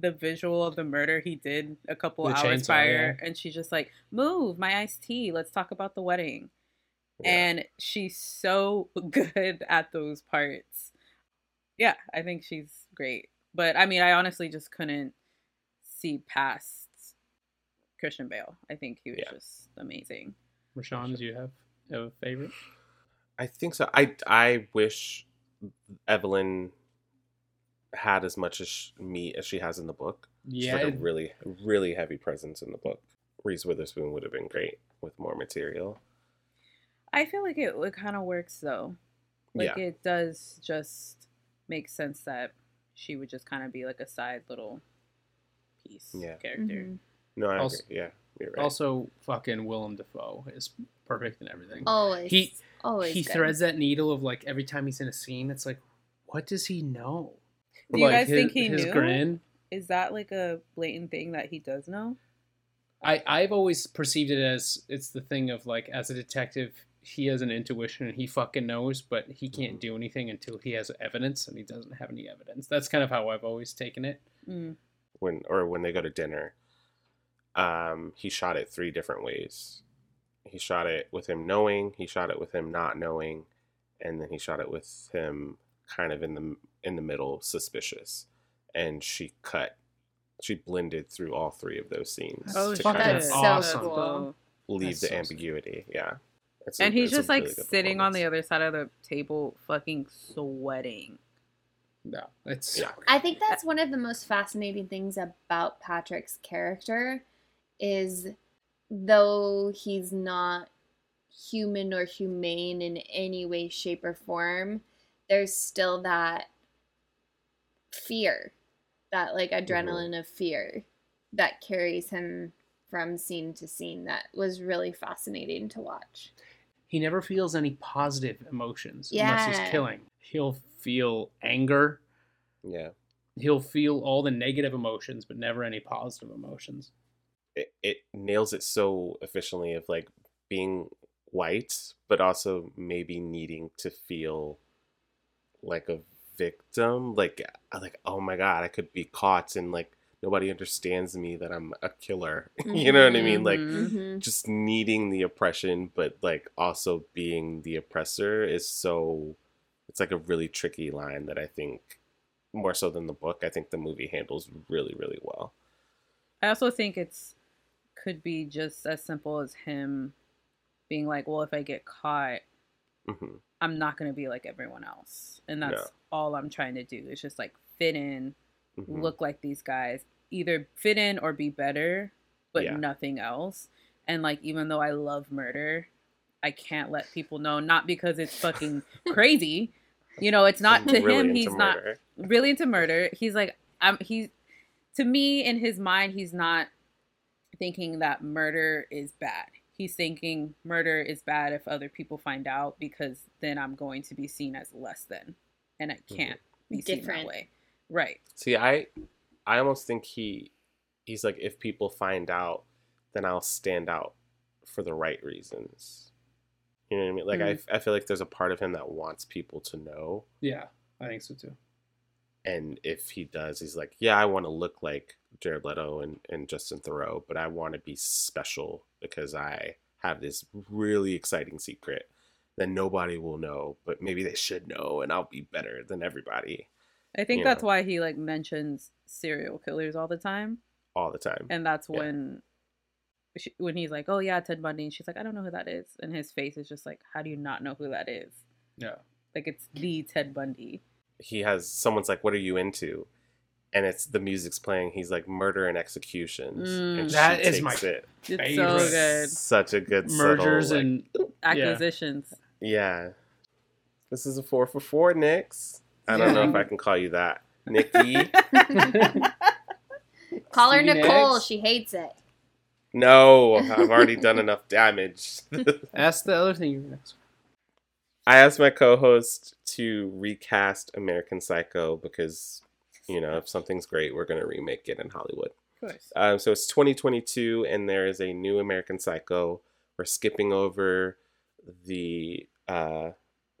the visual of the murder he did a couple The hours chainsaw, prior and she's just like move my iced tea let's talk about the wedding Yeah. and she's so good at those parts yeah i think she's great but i mean i honestly just couldn't see past christian bale i think he was Yeah. just amazing Rashawn, do you have, have a favorite? I think so. I I wish Evelyn had as much as sh- meat as she has in the book. Yeah, like a really really heavy presence in the book. Reese Witherspoon would have been great with more material. i feel like it, it kind of works though like yeah, it does just make sense that she would just kind of be like a side little piece Yeah. character Mhm. no, I Also- agree. Yeah, you're right. Also, fucking Willem Dafoe is perfect in everything. Always. He- always. he good. threads that needle of like every time he's in a scene, it's like, what does he know? Do you guys his, think he his knew? grin? is that like a blatant thing that he does know I I've always perceived it as it's the thing of like as a detective, he has an intuition and he fucking knows, but he can't do anything until he has evidence, and he doesn't have any evidence. That's kind of how I've always taken it. mm. when or when they go to dinner, um, he shot it three different ways. He shot it with him knowing, he shot it with him not knowing, and then he shot it with him kind of in the in the middle, suspicious. And she cut, she blended through all three of those scenes Oh, to kind That's of so awesome. cool. leave That's the so ambiguity. Yeah, It's a- and he's just like really sitting on the other side of the table fucking sweating No, it's Yeah. I think that's one of the most fascinating things about Patrick's character is though he's not human or humane in any way shape or form there's still that fear that like mm-hmm. adrenaline of fear that carries him from scene to scene that was really fascinating to watch he never feels any positive emotions unless he's killing. He'll feel anger. Yeah, He'll feel all the negative emotions, but never any positive emotions. it, it nails it so efficiently of like being white, but also maybe needing to feel like a victim. Like, like oh my god, I could be caught, and like nobody understands me that I'm a killer. you know what I mean? Like Mhm. Mhm. just needing the oppression but like also being the oppressor is so it's like a really tricky line that I think more so than the book, I think the movie handles really, really well. I also think it's could be just as simple as him being like, well, if I get caught, hmm I'm not going to be like everyone else. And that's No. all I'm trying to do. It's just like fit in, hmm look like these guys, either fit in or be better, but Yeah. nothing else. And like, even though I love murder, I can't let people know, not because it's fucking crazy. You know, it's not to Really him, he's not really into murder. He's like, I'm he's to me in his mind, he's not thinking that murder is bad. He's thinking murder is bad if other people find out because then I'm going to be seen as less than, and I mm-hmm. can't be seen that way. Right. See, I I almost think he he's like if people find out, then I'll stand out for the right reasons. You know what I mean? Like I, mm-hmm. I feel like there's a part of him that wants people to know, Yeah, I think so too. And if he does, he's like, yeah, I want to look like Jared Leto and, and Justin Theroux, but I want to be special because I have this really exciting secret that nobody will know, but maybe they should know, and I'll be better than everybody I think You that's know. why he like mentions serial killers all the time, all the time. and that's Yeah. when. She, when he's like, "Oh yeah, Ted Bundy," and she's like, "I don't know who that is," and his face is just like, "How do you not know who that is?" Yeah. Like it's the Ted Bundy. He has someone's like, "What are you into?" And it's the music's playing. He's like, "Murder and executions." Mm. and That she is my takes it. It's so good. Such a good Mergers subtle, like- and Acquisitions. yeah. This is a four for four, Nix. I don't know if I can call you that, Nikki. Call her Nicole. next. She hates it. no, I've already done enough damage. Ask the other thing you were next. I asked my co-host to recast American Psycho because, you know, if something's great, we're gonna remake it in Hollywood. Of course. Um, so it's 2022, and there is a new American Psycho. We're skipping over the uh,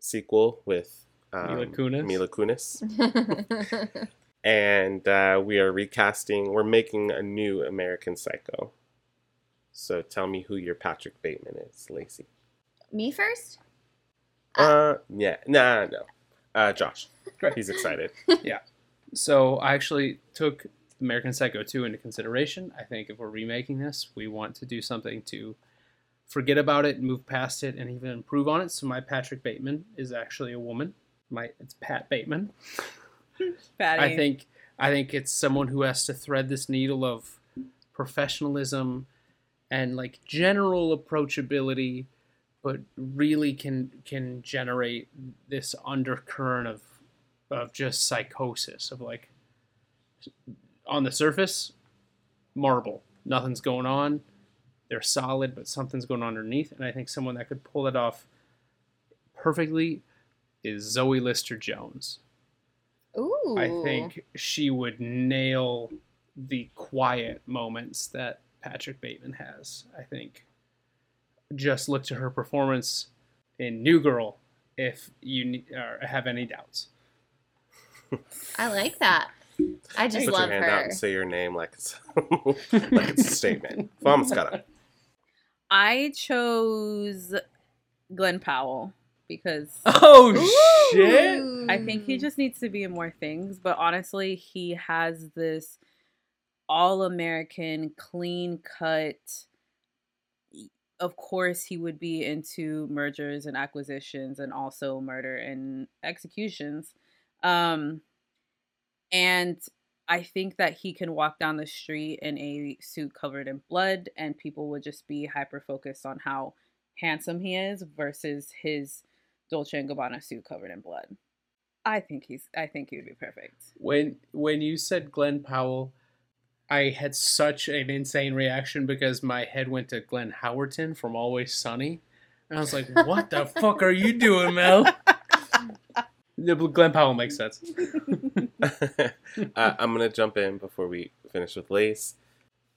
sequel with um, Mila Kunis? Mila Kunis. and uh, we are recasting. We're making a new American Psycho. So tell me who your Patrick Bateman is, Lacey. Me first? Uh, yeah, nah, no, uh, Josh. He's excited. Yeah. So I actually took American Psycho 2 into consideration. I think if we're remaking this, we want to do something to forget about it, move past it, and even improve on it. So my Patrick Bateman is actually a woman. My it's Pat Bateman. Patty. I think I think it's someone who has to thread this needle of professionalism and like general approachability, but really can can generate this undercurrent of of just psychosis of like on the surface, marble, nothing's going on. They're solid, but something's going on underneath. And I think someone that could pull it off perfectly is Zoe Lister Jones. Ooh. I think she would nail the quiet moments that Patrick Bateman has. I think just look to her performance in New Girl if you ne- have any doubts. I like that. I just Put love your hand out her. and say your name like it's like it's a statement. Vamos, cara. I chose Glen Powell because Oh shit! I think he just needs to be in more things. But honestly, he has this all American, clean cut. Of course, he would be into mergers and acquisitions and also murder and executions. Um, and I think that he can walk down the street in a suit covered in blood, and people would just be hyper focused on how handsome he is versus his Dolce and Gabbana suit covered in blood. I think he's. I think he would be perfect. When when you said Glen Powell, I had such an insane reaction because my head went to Glenn Howerton from Always Sunny, and I was like, "What the fuck are you doing, Mel?" Glen Powell makes sense. uh, I'm gonna jump in before we finish with Lace,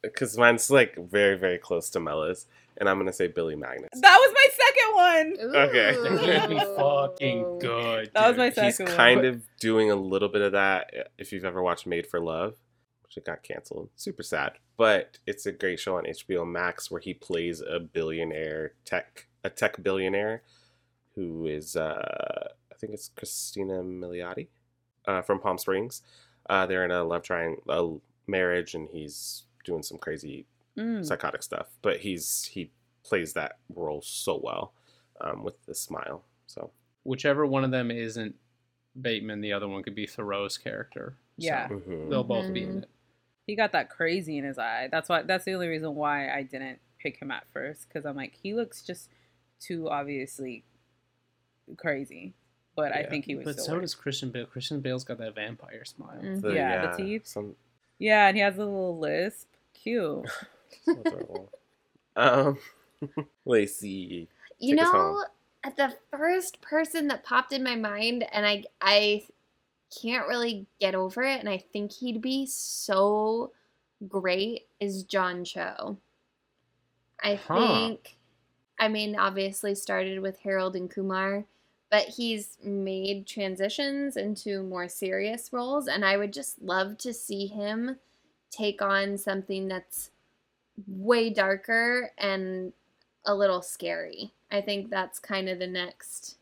because mine's like very, very close to Mella's, and I'm gonna say Billy Magnussen. That was my second one. Okay. That'd be fucking good. That was dude. my He's second one. kind of doing a little bit of that. If you've ever watched Made for Love, which it got canceled. Super sad, but it's a great show on HBO Max where he plays a billionaire tech, a tech billionaire, who is uh, I think it's Cristin Milioti uh, from Palm Springs. Uh, they're in a love triangle, a marriage, and he's doing some crazy Mm. psychotic stuff. But he's he plays that role so well um, with the smile. So Whichever one of them isn't Bateman, the other one could be Theroux's character. So Yeah. mhm. they'll both be in Mhm. it. He got that crazy in his eye. That's why. That's the only reason why I didn't pick him at first because I'm like he looks just too obviously crazy. But I think he was. But so work. does Christian Bale. Christian Bale's got that vampire smile. Mhm. The- Yeah, the teeth. Some, Yeah, and he has a little lisp. Cute. so adorable. um, Lacey. You know, at the first person that popped in my mind, and I I can't really get over it, and I think he'd be so great is John Cho. I Huh. think, I mean, obviously started with Harold and Kumar, but he's made transitions into more serious roles, and I would just love to see him take on something that's way darker and a little scary. I think that's kind of the next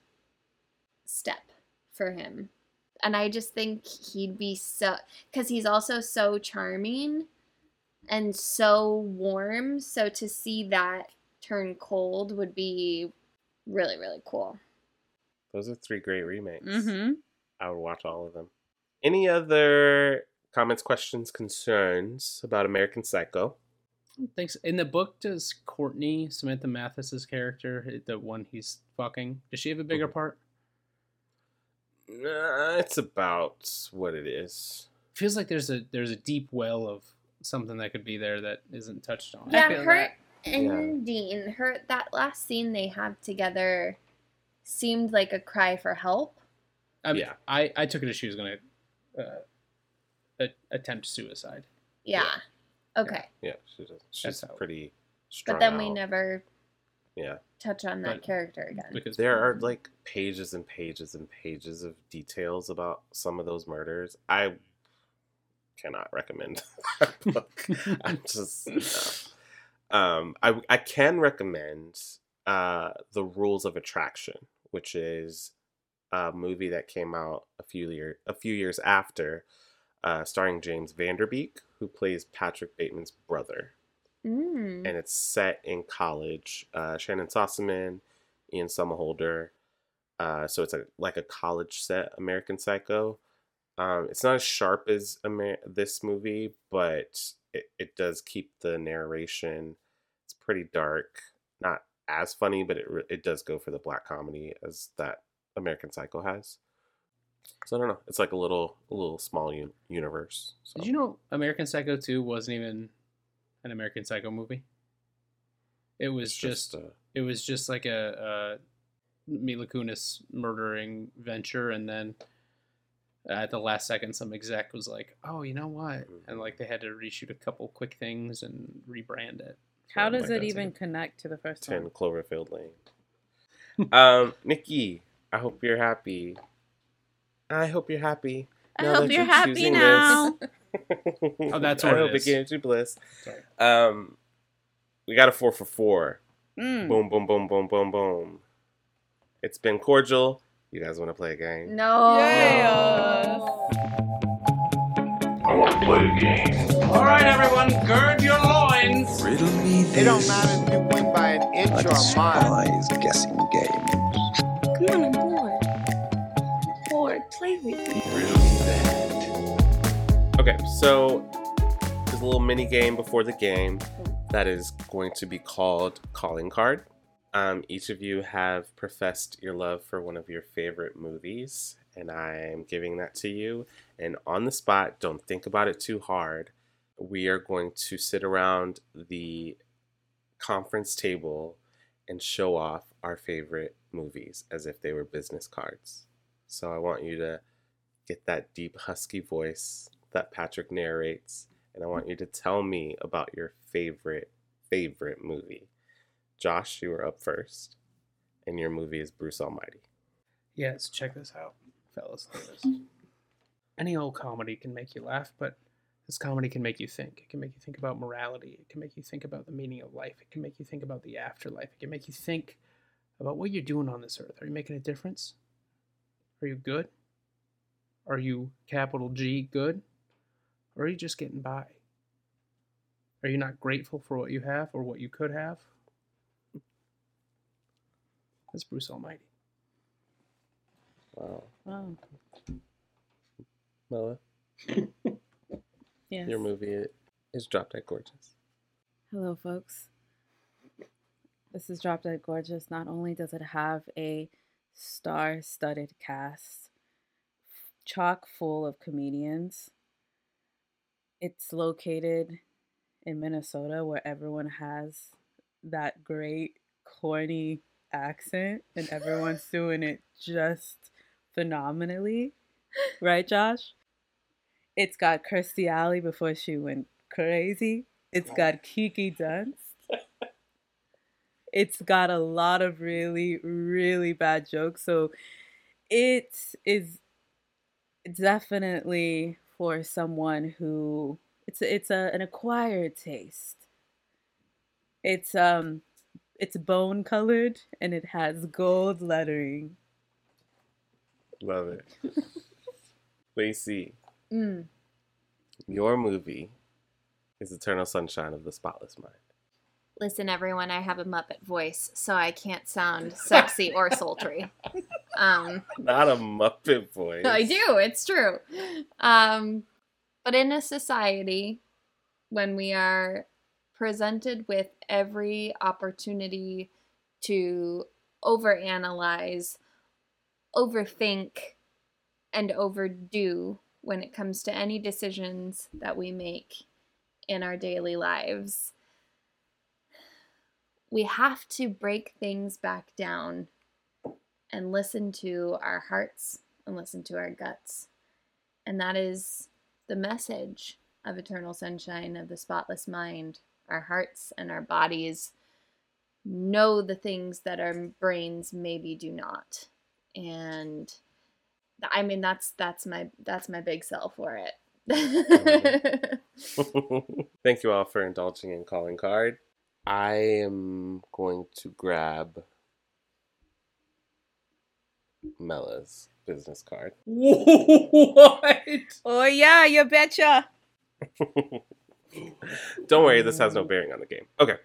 step for him. And I just think he'd be so cuz he's also so charming and so warm, so to see that turn cold would be really really cool. Those are three great remakes. mm-hmm. I would watch all of them. Any other comments, questions, concerns about American Psycho? Thanks. In the book, does Courtney Samantha Mathis's character, the one he's fucking, does she have a bigger Mhm. part? Uh, it's about what it is. Feels like there's a there's a deep well of something that could be there that isn't touched on. Yeah, feel her that. and Dean, her that last scene they have together seemed like a cry for help. I mean, Yeah. I I took it as she was gonna uh, a- attempt suicide. Yeah. Okay. Yeah, she's, she's pretty strong. But then we never Yeah. touch on that But- character again. because There are like pages and pages and pages of details about some of those murders. I cannot recommend that book. I'm just no. um I I can recommend uh The Rules of Attraction, which is a movie that came out a few year a few years after uh starring James Van Der Beek who plays Patrick Bateman's brother Mm. and it's set in college. Uh, Shannyn Sossamon, Ian Somerhalder. Uh, so it's a like a college set American Psycho. Um, it's not as sharp as Amer- this movie, but it, it does keep the narration. It's pretty dark, not as funny, but it re- it does go for the black comedy as that American Psycho has. So I don't know. It's like a little a little small un- universe. So. Did you know American Psycho 2 wasn't even an American Psycho movie? It was It's just, uh, it was just like a, a Mila Kunis murdering venture, and then at the last second, some exec was like, "Oh, you know what?" And like they had to reshoot a couple quick things and rebrand it. How does American it even Psycho. connect to the first 10? Cloverfield Lane. um, Nikki, I hope you're happy. I hope you're happy. I now hope you're you're happy choosing now. Oh, that's I what it hope is. it gives you bliss. Sorry. Um, we got a four for four. Mm. Boom, boom, boom, boom, boom, boom. It's been cordial. You guys want to play a game? No. Yes. I want to play a game. All right, everyone, gird your loins. Riddle me this. It don't matter if you win by an inch Like or a a mile. surprise guessing game. Come on, I'm bored. Bored. Play with me. Riddle me that. Okay, so there's a little mini game before the game that is going to be called Calling Card. Um, each of you have professed your love for one of your favorite movies, and I am giving that to you. And on the spot, don't think about it too hard. We are going to sit around the conference table and show off our favorite movies as if they were business cards. So I want you to get that deep, husky voice that Patrick narrates, and I want you to tell me about your favorite, favorite movie. Josh, you are up first, and your movie is Bruce Almighty. Yes, check this out, fellas. Any old comedy can make you laugh, but This comedy can make you think. It can make you think about morality. It can make you think about the meaning of life. It can make you think about the afterlife. It can make you think about what you're doing on this earth. Are you making a difference? Are you good? Are you capital G good? Or are you just getting by? Are you not grateful for what you have or what you could have? That's Bruce Almighty. Wow. Wow. Mella, Yes. your movie is Drop Dead Gorgeous. Hello, folks. This is Drop Dead Gorgeous. Not only does it have a star studded cast, chock full of comedians, it's located in Minnesota where everyone has that great, corny accent and everyone's doing it just phenomenally. Right, Josh? It's got Kirstie Alley before she went crazy. It's got Kiki Dunst. It's got a lot of really, really bad jokes. So it is definitely for someone who it's it's a an acquired taste. It's um it's bone colored and it has gold lettering. Love it. Lacey, Mm. your movie is Eternal Sunshine of the Spotless Mind. Listen, everyone, I have a Muppet voice, so I can't sound sexy or sultry. Um, Not a Muppet voice. I do, it's true. Um, but in a society, when we are presented with every opportunity to overanalyze, overthink, and overdo when it comes to any decisions that we make in our daily lives, we have to break things back down and listen to our hearts and listen to our guts. And that is the message of Eternal Sunshine of the Spotless Mind. Our hearts and our bodies know the things that our brains maybe do not. And I mean that's that's my that's my big sell for it. Mm-hmm. Thank you all for indulging in calling card. I am going to grab Mela's business card. what? Oh yeah, you betcha. Don't worry, this has no bearing on the game. Okay.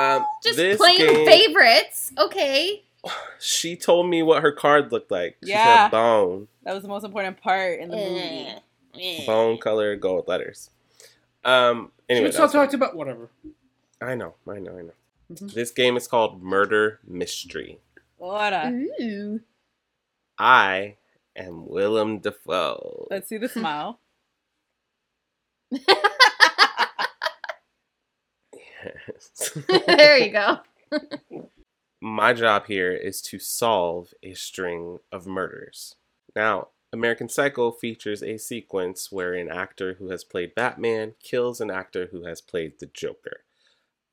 Um, Just this playing game- favorites. Okay. She told me what her card looked like. She Yeah. said bone. That was the most important part in the Eh. movie. Bone color, gold letters. Um. Anyway, Anyway, so that's- talked about whatever. I know, I know, I know. Mhm. This game is called Murder Mystery. What a. Ooh. I am Willem Dafoe. Let's see the smile. Yes. there you go. My job here is to solve a string of murders. Now, American Psycho features a sequence where an actor who has played Batman kills an actor who has played the Joker.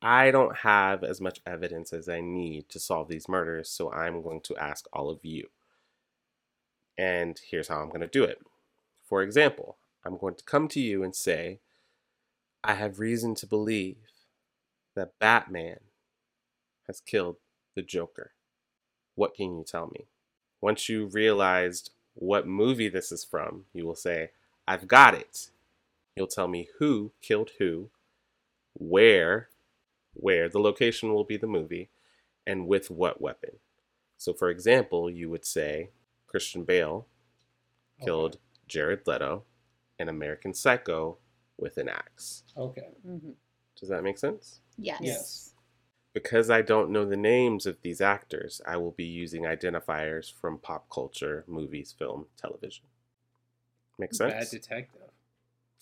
I don't have as much evidence as I need to solve these murders, so I'm going to ask all of you. And here's how I'm going to do it. For example, I'm going to come to you and say, I have reason to believe that Batman has killed the Joker. What can you tell me? Once you realized what movie this is from, you will say, I've got it. You'll tell me who killed who, where, where the location will be the movie, and with what weapon. So, for example, you would say Christian Bale killed Jared Leto in American Psycho with an axe. Okay. Mm-hmm. Does that make sense? Yes. Yes. Because I don't know the names of these actors, I will be using identifiers from pop culture, movies, film, television. Make sense? Bad detective.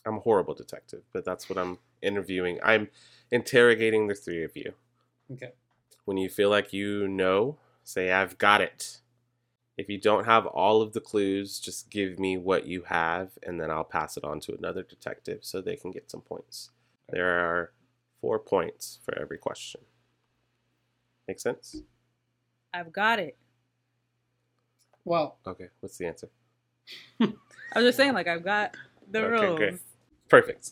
I'm a horrible detective, but that's what I'm interviewing. I'm interrogating the three of you. Okay. When you feel like you know, say, I've got it. If you don't have all of the clues, just give me what you have, and then I'll pass it on to another detective so they can get some points. There are four points for every question. Make sense? I've got it. Well, Okay, what's the answer? I was just saying, like, I've got the Okay, rules. great. Perfect.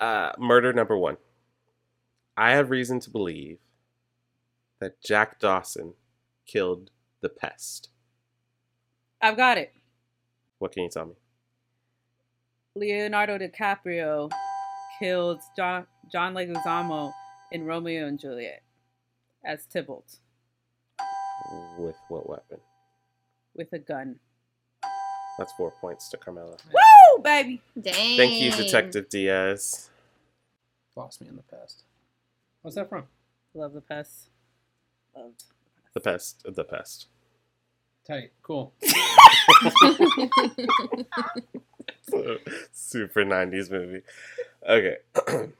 Uh, murder number one. I have reason to believe that Jack Dawson killed the pest. I've got it. What can you tell me? Leonardo DiCaprio killed John, John Leguizamo in Romeo and Juliet as Tybalt With what weapon? with a gun. That's four points to Carmela. Woo, baby! Dang. Thank you, Detective Diaz. Lost me in the past. What's that from? Love the pest. Loved. The pest. The pest. Tight. Cool. Super 90s movie. Okay.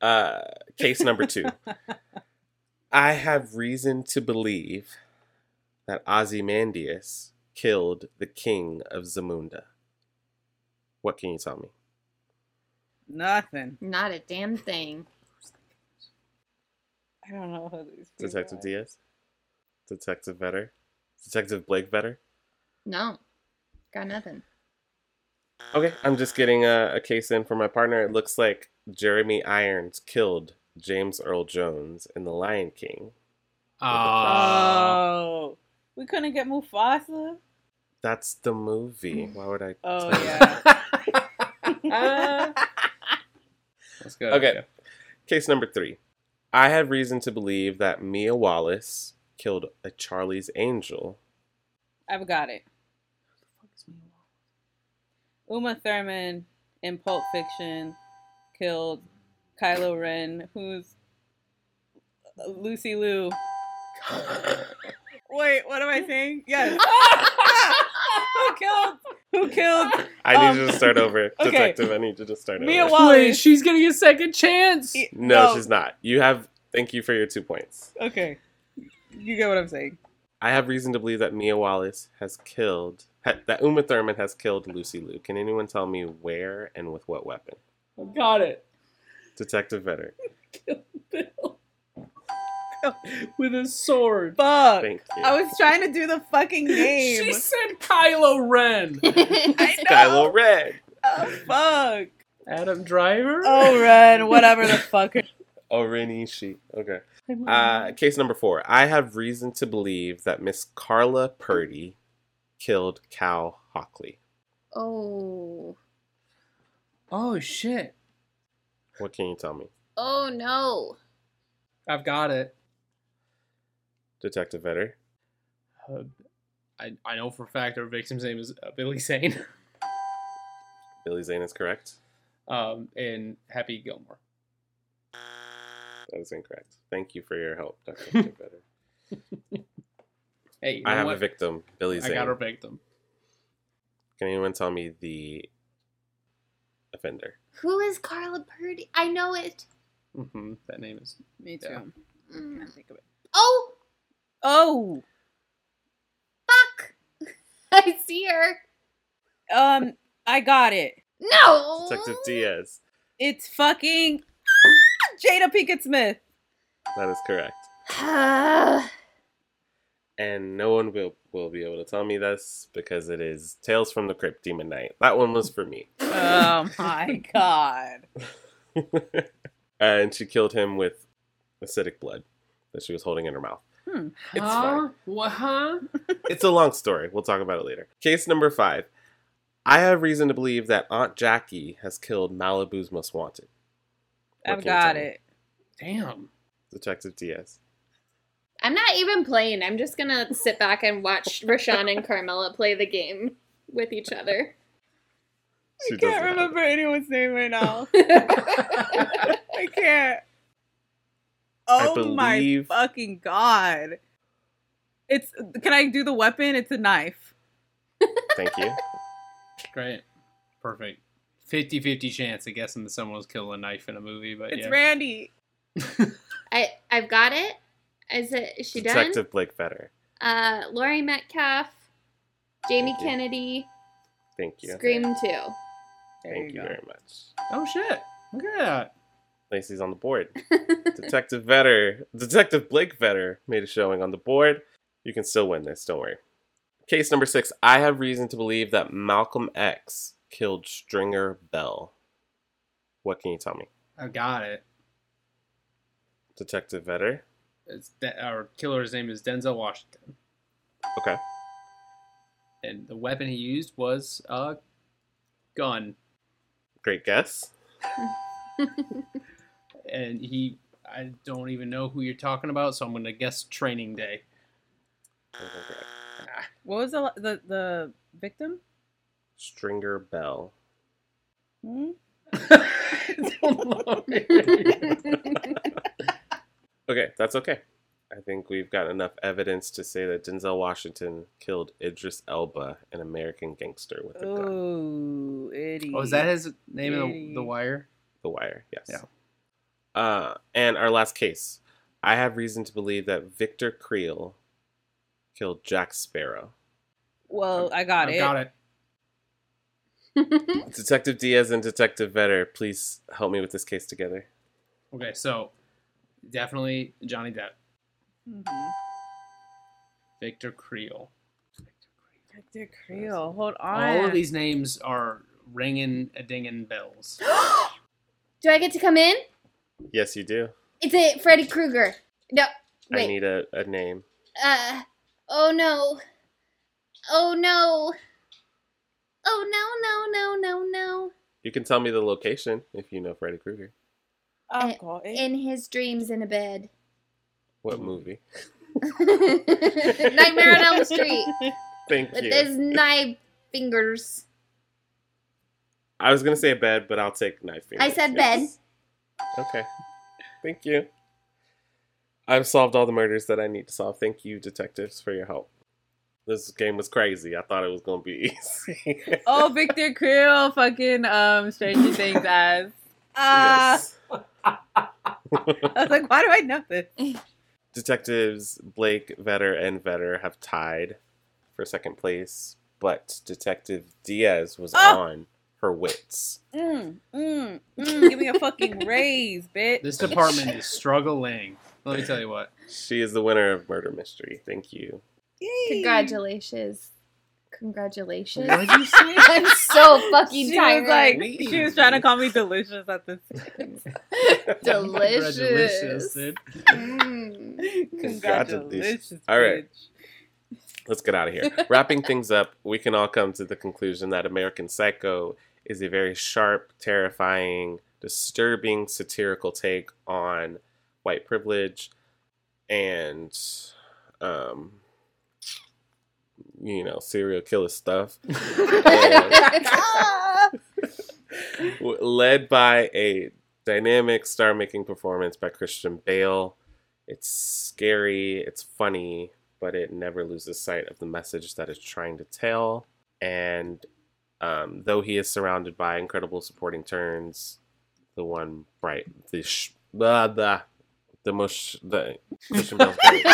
uh, case number two. I have reason to believe that Ozymandias killed the king of Zamunda. What can you tell me? Nothing. Not a damn thing. I don't know who these people Detective are. Diaz? Detective Vetter? Detective Blake Vetter? No. Got nothing. Okay, I'm just getting a, a case in for my partner. It looks like Jeremy Irons killed James Earl Jones in The Lion King. Ah. Oh, we couldn't get Mufasa. That's the movie. Why would I? Oh tell you? Let's go. Okay. Case number three. I have reason to believe that Mia Wallace killed a Charlie's Angel. I've got it. Uma Thurman in Pulp Fiction killed Kylo Ren, who's Lucy Liu. Wait, what am I saying? Yes. who killed? Who killed? I need Um, you to start over, okay. Detective. I need you to start over. Mia over. Wallace. Wait, she's getting a second chance. E- no, she's not. You have. Thank you for your two points. Okay, you get what I'm saying. I have reason to believe that Mia Wallace has killed. Ha, that Uma Thurman has killed Lucy Liu. Can anyone tell me where and with what weapon? Got it. Detective Vetter. Bill. With a sword. Fuck. I was trying to do the fucking name. She said Kylo Ren. I know. Kylo Ren. Oh, fuck. Adam Driver. Oh, Ren, whatever the fuck. O-Ren Ishii. Okay. Uh, case number four. I have reason to believe that Miss Carla Purdy killed Cal Hockley. oh. Oh shit. What can you tell me? Oh no. I've got it. Detective Vetter. Uh, I I know for a fact our victim's name is uh, Billy Zane. Billy Zane is correct. um, in Happy Gilmore. That is incorrect. Thank you for your help, Detective Vetter. Hey, you I have what? a victim, Billy I Zane. got our victim. Can anyone tell me the offender? Who is Carla Purdy? I know it. Mm-hmm. That name is. Me too. Yeah. Mm. Can't think of it. Oh, Oh, fuck. I see her. um, I got it. No. Detective Diaz. It's fucking Jada Pinkett Smith. That is correct. Ah. And no one will, will be able to tell me this because it is Tales from the Crypt Demon Knight. That one was for me. Oh my god. and she killed him with acidic blood that she was holding in her mouth. Hmm. It's huh? fine. What? Huh? It's a long story. We'll talk about it later. Case number five. I have reason to believe that Aunt Jackie has killed Malibu's most wanted. What I've got it. Damn. Detective Diaz. I'm not even playing. I'm just gonna sit back and watch Rashawn and Carmela play the game with each other. She I can't remember anyone's name right now. I I can't. I Oh my fucking god. It's can I do the weapon? It's a knife. Thank you. Great. Perfect. 50-50 chance of guessing that someone was killed with a knife in a movie, but It's yeah. Randy. I I've got it. Is it? Is she done? Detective Blake Vetter. Uh, Laurie Metcalf, Jamie Thank you. Kennedy, Thank you. Scream Two. There Thank you you go. very much. oh shit. Look at that. Lacey's on the board. Detective Vetter, Detective Blake Vetter made a showing on the board. You can still win this, don't worry. Case number six. I have reason to believe that Malcolm X killed Stringer Bell? What can you tell me? I got it. Detective Vetter? It's De- our killer's name is Denzel Washington, Okay. and the weapon he used was a gun. Great guess. and he, I don't even know who you're talking about, so I'm gonna guess Training Day. What was the the, the victim? Stringer Bell. Hmm? Okay, that's okay. I think we've got enough evidence to say that Denzel Washington killed Idris Elba, an American gangster, with a gun. Oh, idiot. Oh, is that his name in the, the wire? The Wire, yes. Yeah. Uh, and our last case. I have reason to believe that Victor Creel killed Jack Sparrow. Well, I got I it. got it. Detective Diaz and Detective Vetter, please help me with this case together. Okay, so definitely Johnny Depp, Mhm. Victor Creel. Victor Creel. Hold on. All of these names are ringing a dinging bells. Do I get to come in? Yes, you do. It's a Freddy Krueger. No, I need a, a name. Uh, oh no. Oh no. Oh no, no, no, no, no. You can tell me the location if you know Freddy Krueger. I've got it. In his dreams in a bed. What movie? Nightmare on Elm Street. Thank With you. his knife fingers. I was gonna say a bed, but I'll take knife fingers. I said yes. Okay. Thank you. I've solved all the murders that I need to solve. Thank you, detectives, for your help. This game was crazy. I thought it was gonna be easy. oh, Victor Creel, fucking um, Stranger Things as. Ah, Yes. I was like, why do I know this? Detectives Blake, Vetter, and Vetter have tied for second place, but Detective Diaz was Oh! on her wits. Mm, mm, mm, give me a fucking raise, bitch. This department is struggling. Let me tell you what. She is the winner of Murder Mystery. Thank you. Yay. Congratulations. Congratulations. What did you say? I'm so fucking She tired. was like, she was trying to call me delicious at this. Point. Delicious. Congratulations, dude. Mm. Congratulations. All right. bitch. Let's get out of here. Wrapping things up, we can all come to the conclusion that American Psycho is a very sharp, terrifying, disturbing, satirical take on white privilege and, um, you know, serial killer stuff. Led by a dynamic star making performance by Christian Bale. It's scary, it's funny, but it never loses sight of the message that it's trying to tell. And um, though he is surrounded by incredible supporting turns, the one bright, the sh- blah, blah, the most, the Christian Bale's great.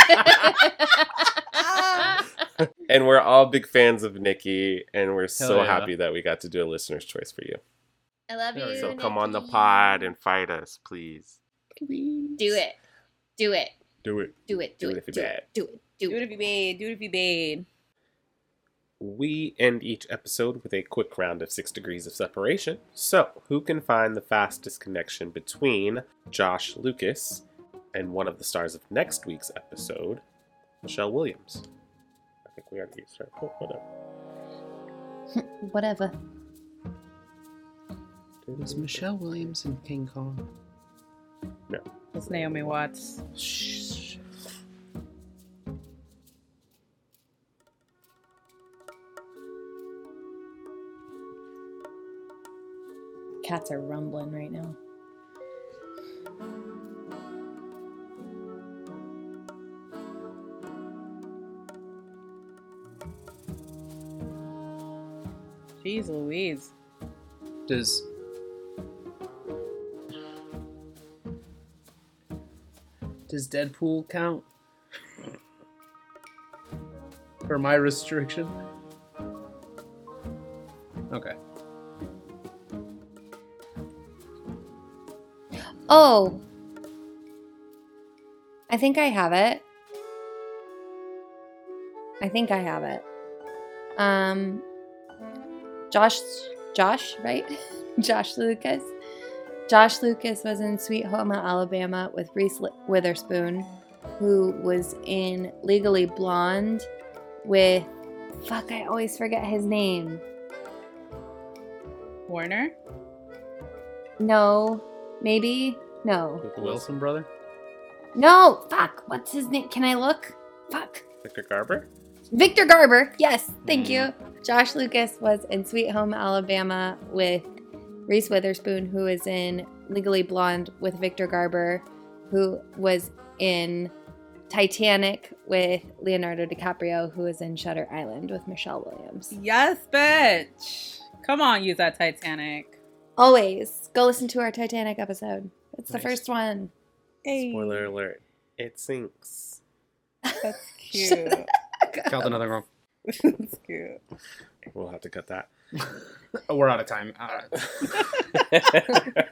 and we're all big fans of Nikki, and we're so yeah. happy that we got to do a listener's choice for you. I love you. So come on the pod and fight us, please. Do it. Do it. Do it. Do it. Do, it. Do it it. if you're do bad. it. Do it. Do Do it it. if you bad. Do it if you bad. We end each episode with a quick round of six degrees of separation. So, who can find the fastest connection between Josh Lucas and one of the stars of next week's episode, Michelle Williams? I think we already started. Oh, whatever. Whatever. Is Michelle Williams in King Kong? No. It's Naomi Watts. Shh. Cats are rumbling right now. Jeez Louise. Does Does Deadpool count? For my restriction? Oh. I think I have it. I think I have it. Um Josh Josh, right? Josh Lucas. Josh Lucas was in Sweet Home Alabama with Reese Witherspoon, who was in Legally Blonde with. Fuck, I always forget his name. Warner. No, maybe? No. The Wilson brother. No, fuck. What's his name? Can I look? Fuck. Victor Garber? Victor Garber. Yes, thank mm. you. Josh Lucas was in Sweet Home Alabama with Reese Witherspoon, who is in Legally Blonde with Victor Garber, who was in Titanic with Leonardo DiCaprio, who is in Shutter Island with Michelle Williams. Yes, bitch. Come on, use that Titanic. Always go listen to our Titanic episode. It's the first one. Hey, Spoiler alert. It sinks. that's cute. Called nothing wrong. that's cute. We'll have to cut that. Oh, we're out of time. All right.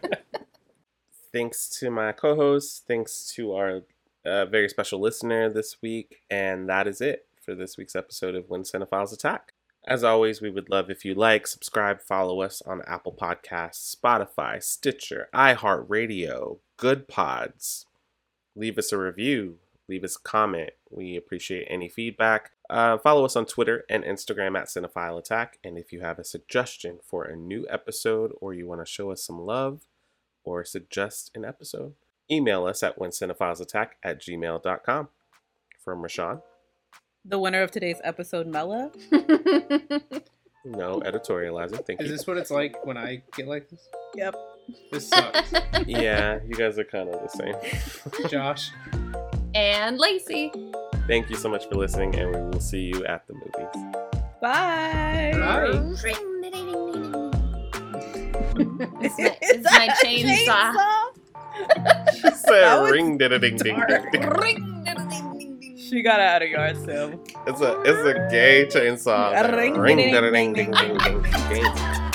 thanks to my co-host. Thanks to our uh, very special listener this week, and that is it for this week's episode of When Cinephiles Attack. As always, we would love if you like, subscribe, follow us on Apple Podcasts, Spotify, Stitcher, iHeartRadio, Goodpods. Leave us a review, leave us a comment. We appreciate any feedback. Uh, follow us on Twitter and Instagram at Cinephile Attack. And if you have a suggestion for a new episode or you want to show us some love or suggest an episode, email us at whencinephilesattack at gmail.com. From Rashawn, The winner of today's episode, Mella. no editorializing. Thank Is you. this what it's like when I get like this? Yep. This sucks. Yeah, you guys are kind of the same. Josh. and Lacey. Thank you so much for listening, and we will see you at the movies. Bye. Bye. It's my, it's my chainsaw. Say That was ring ding ding ding ding. She got out of yard sale. It's a it's a gay chainsaw. Ring, Ring ding, did ding, ding ding, ding ding ding.